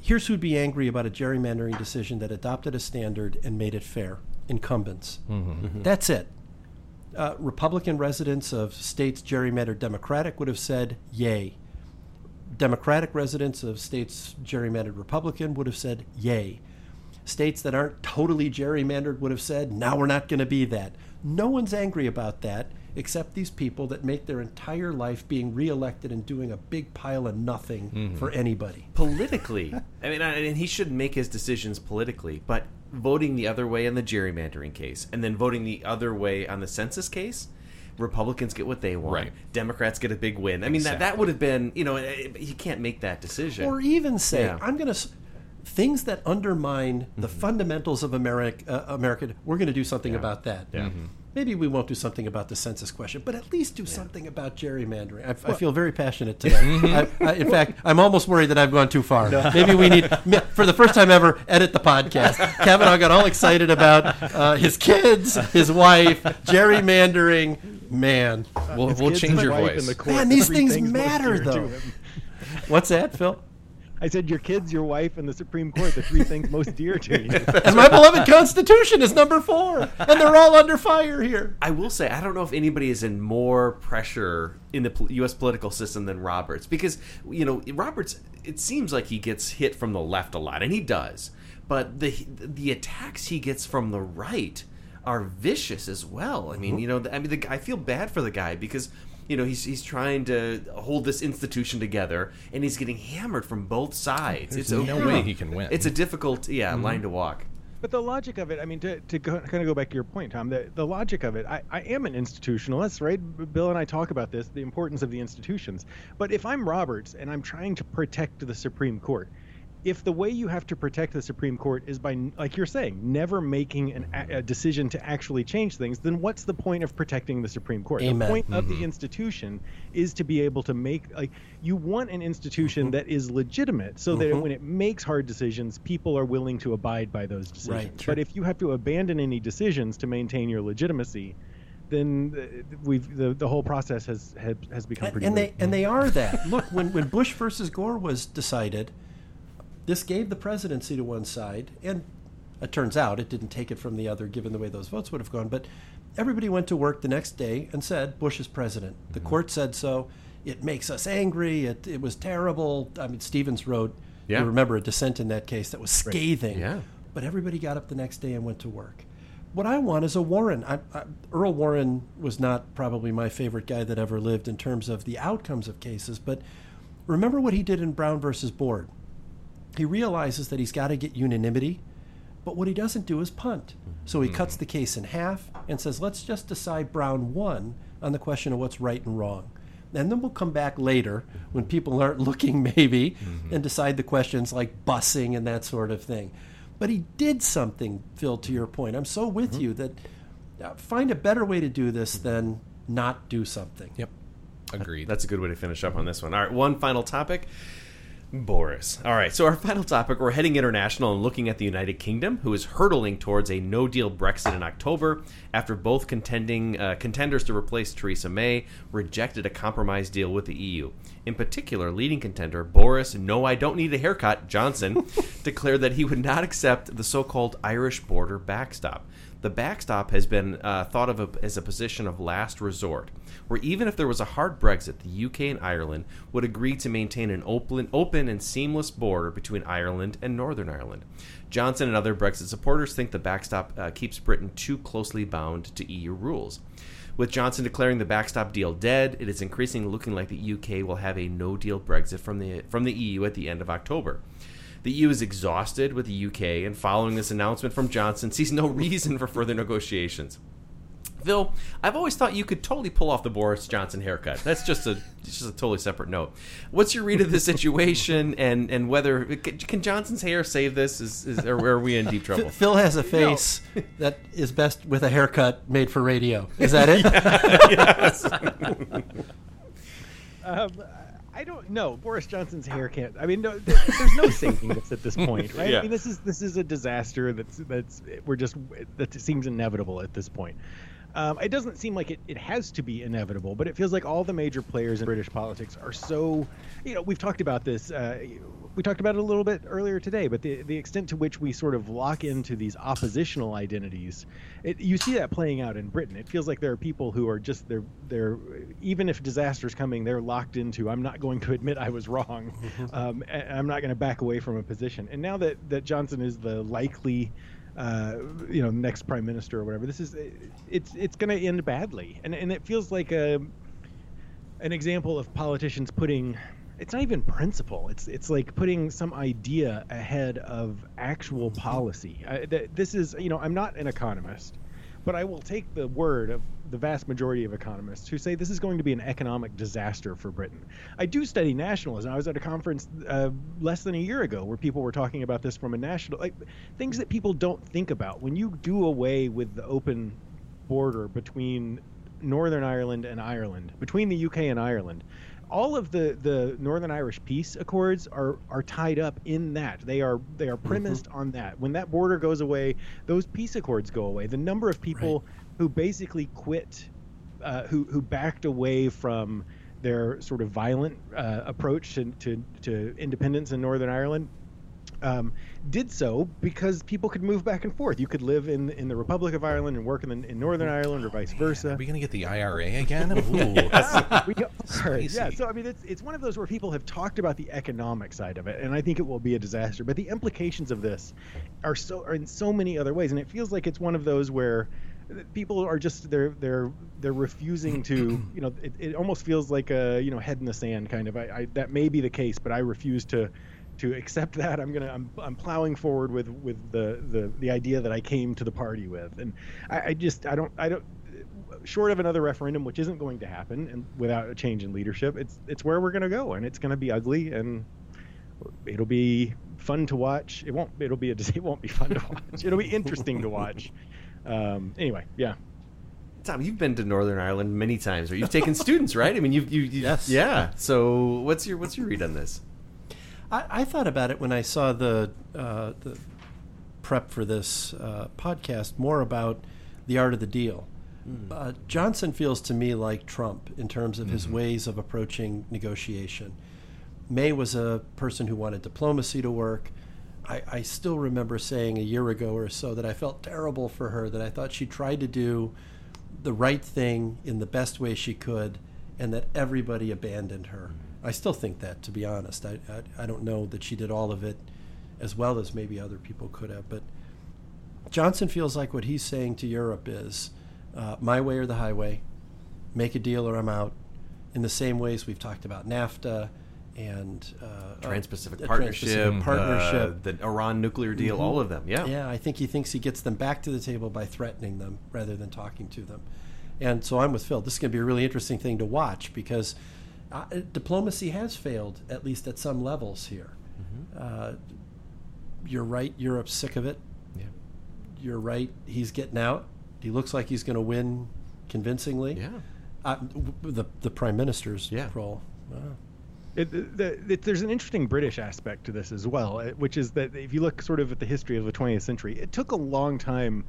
here's who'd be angry about a gerrymandering decision that adopted a standard and made it fair: incumbents. Mm-hmm. That's it. Uh, Republican residents of states gerrymandered Democratic would have said yay. Democratic residents of states gerrymandered Republican would have said yay. States that aren't totally gerrymandered would have said, now we're not going to be that. No one's angry about that. Except these people that make their entire life being reelected and doing a big pile of nothing Mhm. for anybody. politically. <laughs> I mean, I- and he should make his decisions politically, but voting the other way in the gerrymandering case, and then voting the other way on the census case, Republicans get what they want. Right. Democrats get a big win. I mean, that, that would have been, you know, you can't make that decision. Or even say, Yeah. I'm going to. Things that undermine the Mm-hmm. fundamentals of America, uh, America, we're going to do something Yeah. about that. Yeah. Mhm. Maybe we won't do something about the census question, but at least do something about gerrymandering. I, I feel very passionate <laughs> today. I, I, in fact, I'm almost worried that I've gone too far. Maybe we need, for the first time ever, edit the podcast. <laughs> Cavenagh got all excited about uh, his kids, his wife, gerrymandering. Man, We'll- we'll change your voice. the Man, these three things matter, though. what's that, Phil? I said your kids, your wife, and the Supreme Court, the three things most dear to you. <laughs> And my beloved Constitution is number four, and they're all under fire here. I will say, I don't know if anybody is in more pressure in the U.S. political system than Roberts, because you know Roberts. It seems like he gets hit from the left a lot, and he does. But the the attacks he gets from the right are vicious as well. I mean, mm-hmm. you know, I mean, the, I feel bad for the guy because you know he's he's trying to hold this institution together, and he's getting hammered from both sides. There's it's a, no way he can win. It's a difficult, yeah, mm-hmm. line to walk. But the logic of it, I mean, to, to go, kind of go back to your point, Tom, the, the logic of it, I, I am an institutionalist, right? Bill and I talk about this, the importance of the institutions. But if I'm Roberts and I'm trying to protect the Supreme Court, if the way you have to protect the Supreme Court is by, like you're saying, never making an, a, decision to actually change things, then what's the point of protecting the Supreme Court? Amen. The point of Mhm. the institution is to be able to make, like, you want an institution that is legitimate so that Mhm. when it makes hard decisions, people are willing to abide by those decisions. Right, sure. But if you have to abandon any decisions to maintain your legitimacy, then we've the, the whole process has has, has become And, pretty. and they and they are that. Look, when when Bush versus Gore was decided, this gave the presidency to one side, and it turns out it didn't take it from the other, given the way those votes would have gone. But everybody went to work the next day and said Bush is president. The mm-hmm. court said so. It makes us angry. It it was terrible. I mean, Stevens wrote. Yeah. You remember a dissent in that case that was Right. scathing. Yeah. But everybody got up the next day and went to work. What I want is a Warren. I, I, Earl Warren was not probably my favorite guy that ever lived in terms of the outcomes of cases, but remember what he did in Brown versus Board. He realizes that he's got to get unanimity, but what he doesn't do is punt. So he cuts the case in half and says, let's just decide Brown won on the question of what's right and wrong. And then we'll come back later when people aren't <laughs> looking, maybe, and decide the questions like busing and that sort of thing. But he did something, Phil, to your point. I'm so with you that uh, find a better way to do this than not do something. Yep. Agreed. That's a good way to finish up on this one. All right, one final topic. Boris. All right, so our <laughs> final topic we're heading international and looking at the United Kingdom, who is hurtling towards a no deal Brexit in October after both contending uh, contenders to replace Theresa May rejected a compromise deal with the EU. In particular, leading contender Boris No I Don't Need a Haircut Johnson <laughs> declared that he would not accept the so called Irish border backstop. The backstop has been uh, thought of a, as a position of last resort, where even if there was a hard Brexit, the UK and Ireland would agree to maintain an open, open and seamless border between Ireland and Northern Ireland. Johnson and other Brexit supporters think the backstop uh, keeps Britain too closely bound to EU rules. With Johnson declaring the backstop deal dead, it is increasingly looking like the UK will have a no-deal Brexit from the from the EU at the end of October. The EU is exhausted with the UK, and following this announcement from Johnson, sees no <laughs> reason for further negotiations. Phil, I've always thought you could totally pull off the Boris Johnson haircut. That's just a <laughs> just a totally separate note. What's your read of the <laughs> situation, and and whether can Johnson's hair save this? Is, is or are we in deep trouble? Phil- Phil has a face that is best with a haircut made for radio. Is that it? yes. Um, I don't know. Boris Johnson's hair can't. I mean, no, there, there's no saving this at this <laughs> point, right? Yeah. I mean, this is this is a disaster. That's that's we're just that seems inevitable at this point. Um, it doesn't seem like it, it has to be inevitable, but it feels like all the major players in British politics are so, you know, we've talked about this. Uh, we talked about it a little bit earlier today, but the the extent to which we sort of lock into these oppositional identities, it, you see that playing out in Britain. It feels like there are people who are just they're they're even if disaster's coming, they're locked into. I'm not going to admit I was wrong. <laughs> um, I'm not going to back away from a position. And now that that Johnson is the likely uh, you know, next prime minister or whatever. This is it's it's going to end badly, and and it feels like a an example of politicians putting it's not even principle. It's it's like putting some idea ahead of actual policy. I, th- this is you know I'm not an economist, but I will take the word of the vast majority of economists who say this is going to be an economic disaster for Britain. I do study nationalism. I was at a conference uh, less than a year ago where people were talking about this from a national like things that people don't think about. When you do away with the open border between Northern Ireland and Ireland, between the UK and Ireland, all of the the Northern Irish peace accords are are tied up in that. They are they are premised mm-hmm. on that. When that border goes away, those peace accords go away. The number of people right. who basically quit, uh, who who backed away from their sort of violent uh, approach to, to, to independence in Northern Ireland um, did so because people could move back and forth. You could live in in the Republic of Ireland and work in, the, in Northern Ireland, or vice versa. Are we going to get the IRA again? <laughs> Yes. <laughs> we <laughs> yeah. So I mean, it's it's one of those where people have talked about the economic side of it, and I think it will be a disaster. But the implications of this are so are in so many other ways, and it feels like it's one of those where people are just they're they're they're refusing to <clears throat> you know it, it almost feels like a you know head in the sand kind of I, I that may be the case but i refuse to to accept that. I'm gonna I'm, I'm plowing forward with with the, the the idea that I came to the party with, and I, I just I don't I don't short of another referendum, which isn't going to happen, and without a change in leadership, it's it's where we're gonna go, and it's gonna be ugly, and it'll be fun to watch. It won't it'll be a <laughs> it won't be fun to watch. It'll be interesting to watch. Um, anyway, yeah. Tom, you've been to Northern Ireland many times, or you've taken students, right? I mean, you've, you, you yes, yeah. So, what's your what's your read on this? I, I thought about it when I saw the uh, the prep for this uh, podcast more about the art of the deal. Mm. Uh, Johnson feels to me like Trump in terms of mm-hmm. his ways of approaching negotiation. May was a person who wanted diplomacy to work. I, I, still remember saying a year ago or so that I felt terrible for her, that I thought she tried to do the right thing in the best way she could, and that everybody abandoned her. Mm. I still think that, to be honest. I, I, I don't know that she did all of it as well as maybe other people could have. But Johnson feels like what he's saying to Europe is uh, my way or the highway, make a deal or I'm out. In the same ways we've talked about NAFTA and uh, Trans-Pacific uh, Partnership, Trans-Pacific Partnership, uh, the Iran nuclear deal, mm-hmm. all of them. Yeah, yeah. I think he thinks he gets them back to the table by threatening them rather than talking to them. And so I'm with Phil. This is going to be a really interesting thing to watch because uh, diplomacy has failed, at least at some levels here. Mm-hmm. Uh, you're right, Europe's sick of it. Yeah. You're right, he's getting out. He looks like he's going to win convincingly. Yeah. Uh, the, the prime minister's yeah. role. It, the, it, there's an interesting British aspect to this as well, which is that if you look sort of at the history of the 20th century, it took a long time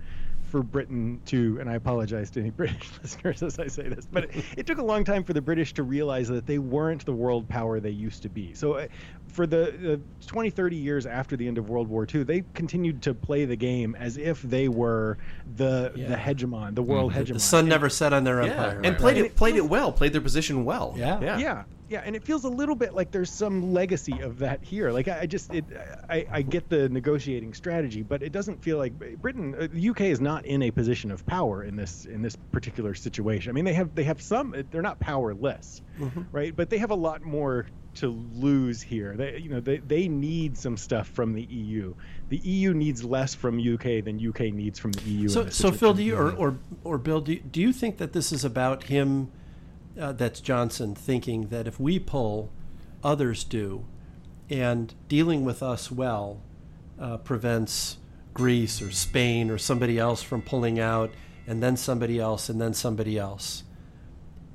for Britain to, and I apologize to any <laughs> British listeners as I say this, but it, it, took a long time for the British to realize that they weren't the world power they used to be. So, uh, for the, the 20, 30 years after the end of World War II, they continued to play the game as if they were the yeah. the hegemon, the world mm-hmm. hegemon. The sun never set on their yeah. empire, and right, played right. it played it well, played their position well. Yeah, yeah, yeah yeah, and it feels a little bit like there's some legacy of that here. Like I, I just, it, I, I get the negotiating strategy, but it doesn't feel like Britain, uh, the UK is not in a position of power in this in this particular situation. I mean, they have they have some, they're not powerless, mm-hmm. right? But they have a lot more to lose here. They, you know, they, they need some stuff from the EU. The EU needs less from UK than UK needs from the EU. So, so Phil, do you or or, or Bill, do you, do you think that this is about him? Uh, that's Johnson thinking that if we pull, others do, and dealing with us well uh, prevents Greece or Spain or somebody else from pulling out, and then somebody else, and then somebody else.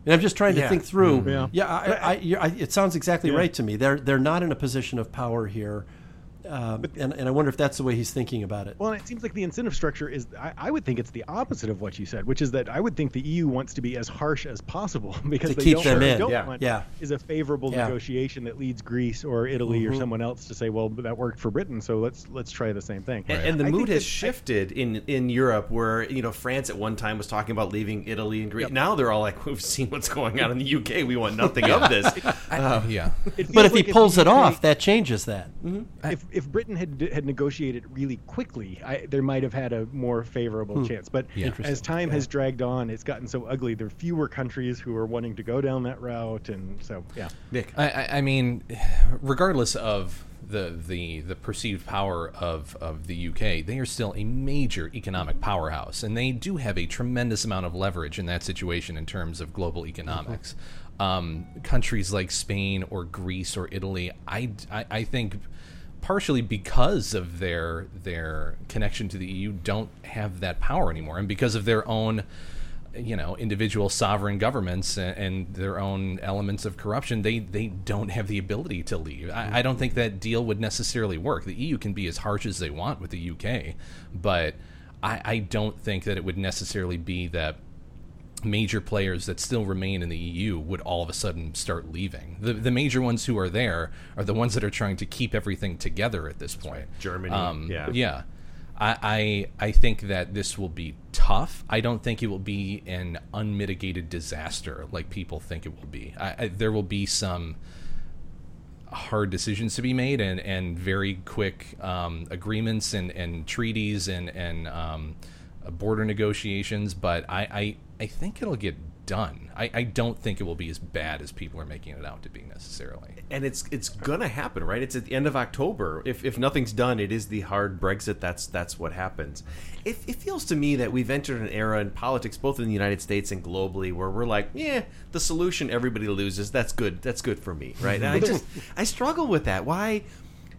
And I'm just trying to yeah. think through. Mm-hmm. Yeah, yeah I, I, I, it sounds exactly yeah. right to me. They're they're not in a position of power here um, but, and, and I wonder if that's the way he's thinking about it. Well, it seems like the incentive structure is, I, I, would think it's the opposite of what you said, which is that I would think the EU wants to be as harsh as possible <laughs> because to they keep don't, them in. Don't yeah. want yeah. is a favorable yeah. negotiation that leads Greece or Italy mm-hmm. or someone else to say, well, that worked for Britain, so let's let's try the same thing. And, right. and the I mood has shifted in in Europe, where you know France at one time was talking about leaving Italy and Greece. Yep. Now they're all like, we've seen what's going on in the UK. We want nothing of <laughs> this. uh, yeah. But if like he pulls it off, that changes that. Mm-hmm. If if Britain had had negotiated really quickly, I, there might have had a more favorable Hmm. chance. But Yeah. as time has dragged on, it's gotten so ugly. There are fewer countries who are wanting to go down that route, and so yeah. Knick, I, I, I mean, regardless of the the the perceived power of of the UK, they are still a major economic powerhouse, and they do have a tremendous amount of leverage in that situation in terms of global economics. Um, countries like Spain or Greece or Italy, I, I, I think partially because of their their connection to the EU don't have that power anymore. And because of their own you know individual sovereign governments and, and their own elements of corruption they they don't have the ability to leave. I, I don't think that deal would necessarily work. The EU can be as harsh as they want with the UK but I, I don't think that it would necessarily be that major players that still remain in the EU would all of a sudden start leaving. The the major ones who are there are the ones that are trying to keep everything together at this point. Germany, Um, yeah. yeah. I, I I think that this will be tough. I don't think it will be an unmitigated disaster like people think it will be. I, I, there will be some hard decisions to be made and, and very quick um, agreements and, and treaties and, and um, border negotiations, but I, I, I think it'll get done. I, I don't think it will be as bad as people are making it out to be necessarily. and it's it's gonna happen, right? It's at the end of October. If, if nothing's done, it is the hard Brexit. That's that's what happens. It, it feels to me that we've entered an era in politics, both in the United States and globally, where we're like, yeah, the solution everybody loses. That's good. That's good for me, right? And I <laughs> just I struggle with that. Why?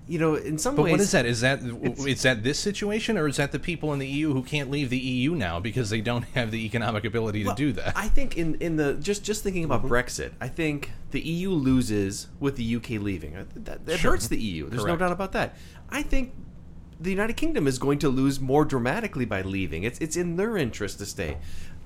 You know, in some But ways, what is that? Is that is that this situation, or is that the people in the EU who can't leave the EU now because they don't have the economic ability to Well, do that? I think in in the just just thinking about mm-hmm. Brexit, I think the EU loses with the UK leaving. Uh, I That, that Sure. hurts the EU. There's Correct. no doubt about that. I think the United Kingdom is going to lose more dramatically by leaving. It's it's in their interest to stay.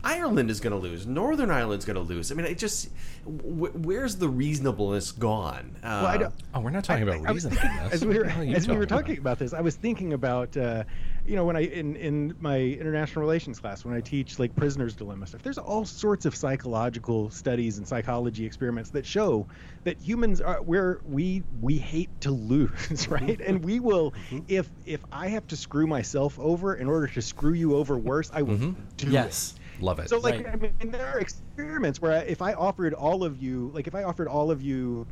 Ireland is going to lose. Northern Ireland's going to lose. I mean, it just wh- where's the reasonableness gone? Uh, Well, I don't- oh, we're not talking I- about I reasonableness. As we were What the hell are you as we were talking talking about this, I was thinking about uh, you know when I in in my international relations class when I teach like prisoners dilemma stuff. There's all sorts of psychological studies and psychology experiments that show that humans are where we we hate to lose, <laughs> right? And we will if if I have to screw myself over in order to screw you over worse, I will do it. Yes. Love it. So like I mean there are experiments where I, if I offered all of you like if I offered all of you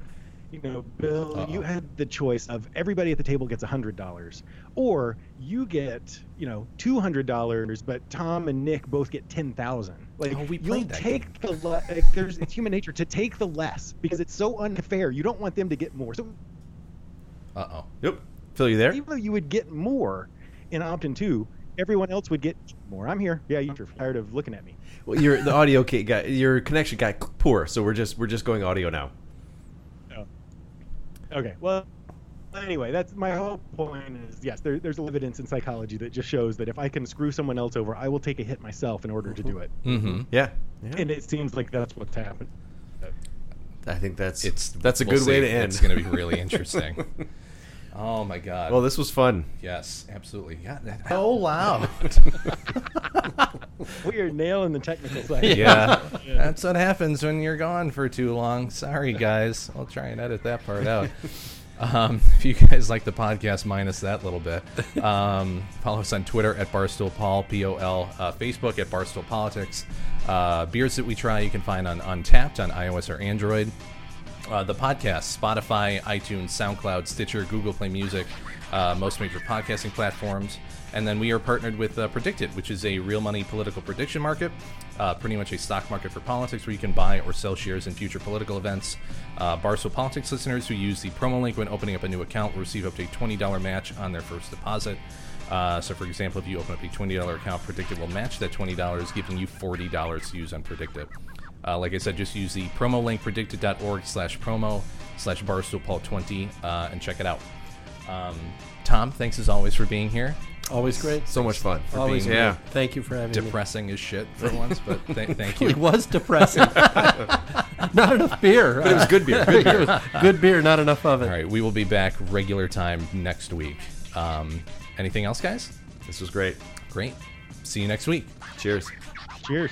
you know Bill you had the choice of everybody at the table gets $100 or you get you know $200 but Tom and Knick both get 10,000 like Oh, we you'll played that take the le- like, there's it's human nature to take the less because it's so unfair you don't want them to get more so Uh oh. Yep. Phil, you there? even though you would get more in opt-in 2 everyone else would get more I'm here yeah you're tired of looking at me Well, your the audio ca- got your connection got poor, so we're just we're just going audio now. Oh. Okay. Well, anyway, that's my whole point. Is yes, there, there's evidence in psychology that just shows that if I can screw someone else over, I will take a hit myself in order to do it. Mm-hmm. Yeah. yeah. And it seems like that's what's happened. I think that's It's that's a we'll good way to end. It's going to be really interesting. <laughs> oh my god. well, this was fun. yes, absolutely. Yeah, that, so loud. <laughs> We are nailing the technical side. <laughs> Yeah. That's what happens when you're gone for too long. Sorry, guys. I'll try and edit that part out. <laughs> Um, if you guys like the podcast, minus that little bit, um, follow us on Twitter at Barstool Pol, P O L, uh, Facebook at Barstool Politics. Uh, beers that we try you can find on Untappd on iOS or Android. Uh, the podcast, Spotify, iTunes, SoundCloud, Stitcher, Google Play Music, uh, most major podcasting platforms. And then we are partnered with uh, PredictIt, which is a real money political prediction market, uh, pretty much a stock market for politics where you can buy or sell shares in future political events. Uh, Barstool Politics listeners who use the promo link when opening up a new account will receive up to a $20 match on their first deposit. Uh, so, for example, if you open up a $20 account, PredictIt will match that $20, giving you $40 to use on PredictIt. Uh, like I said, just use the promo link predictit.org slash promo slash barstoolpol20 uh, and check it out. Um, Tom, thanks as always for being here. Always great. So much fun. For Always being great. Yeah. Thank you for having me. depressing as shit for once, but th- <laughs> thank you. It was depressing. <laughs> not enough beer. But it was good beer. Good beer. <laughs> good beer, not enough of it. All right, we will be back regular time next week. Um, anything else, guys? This was great. Great. See you next week. Cheers. Cheers.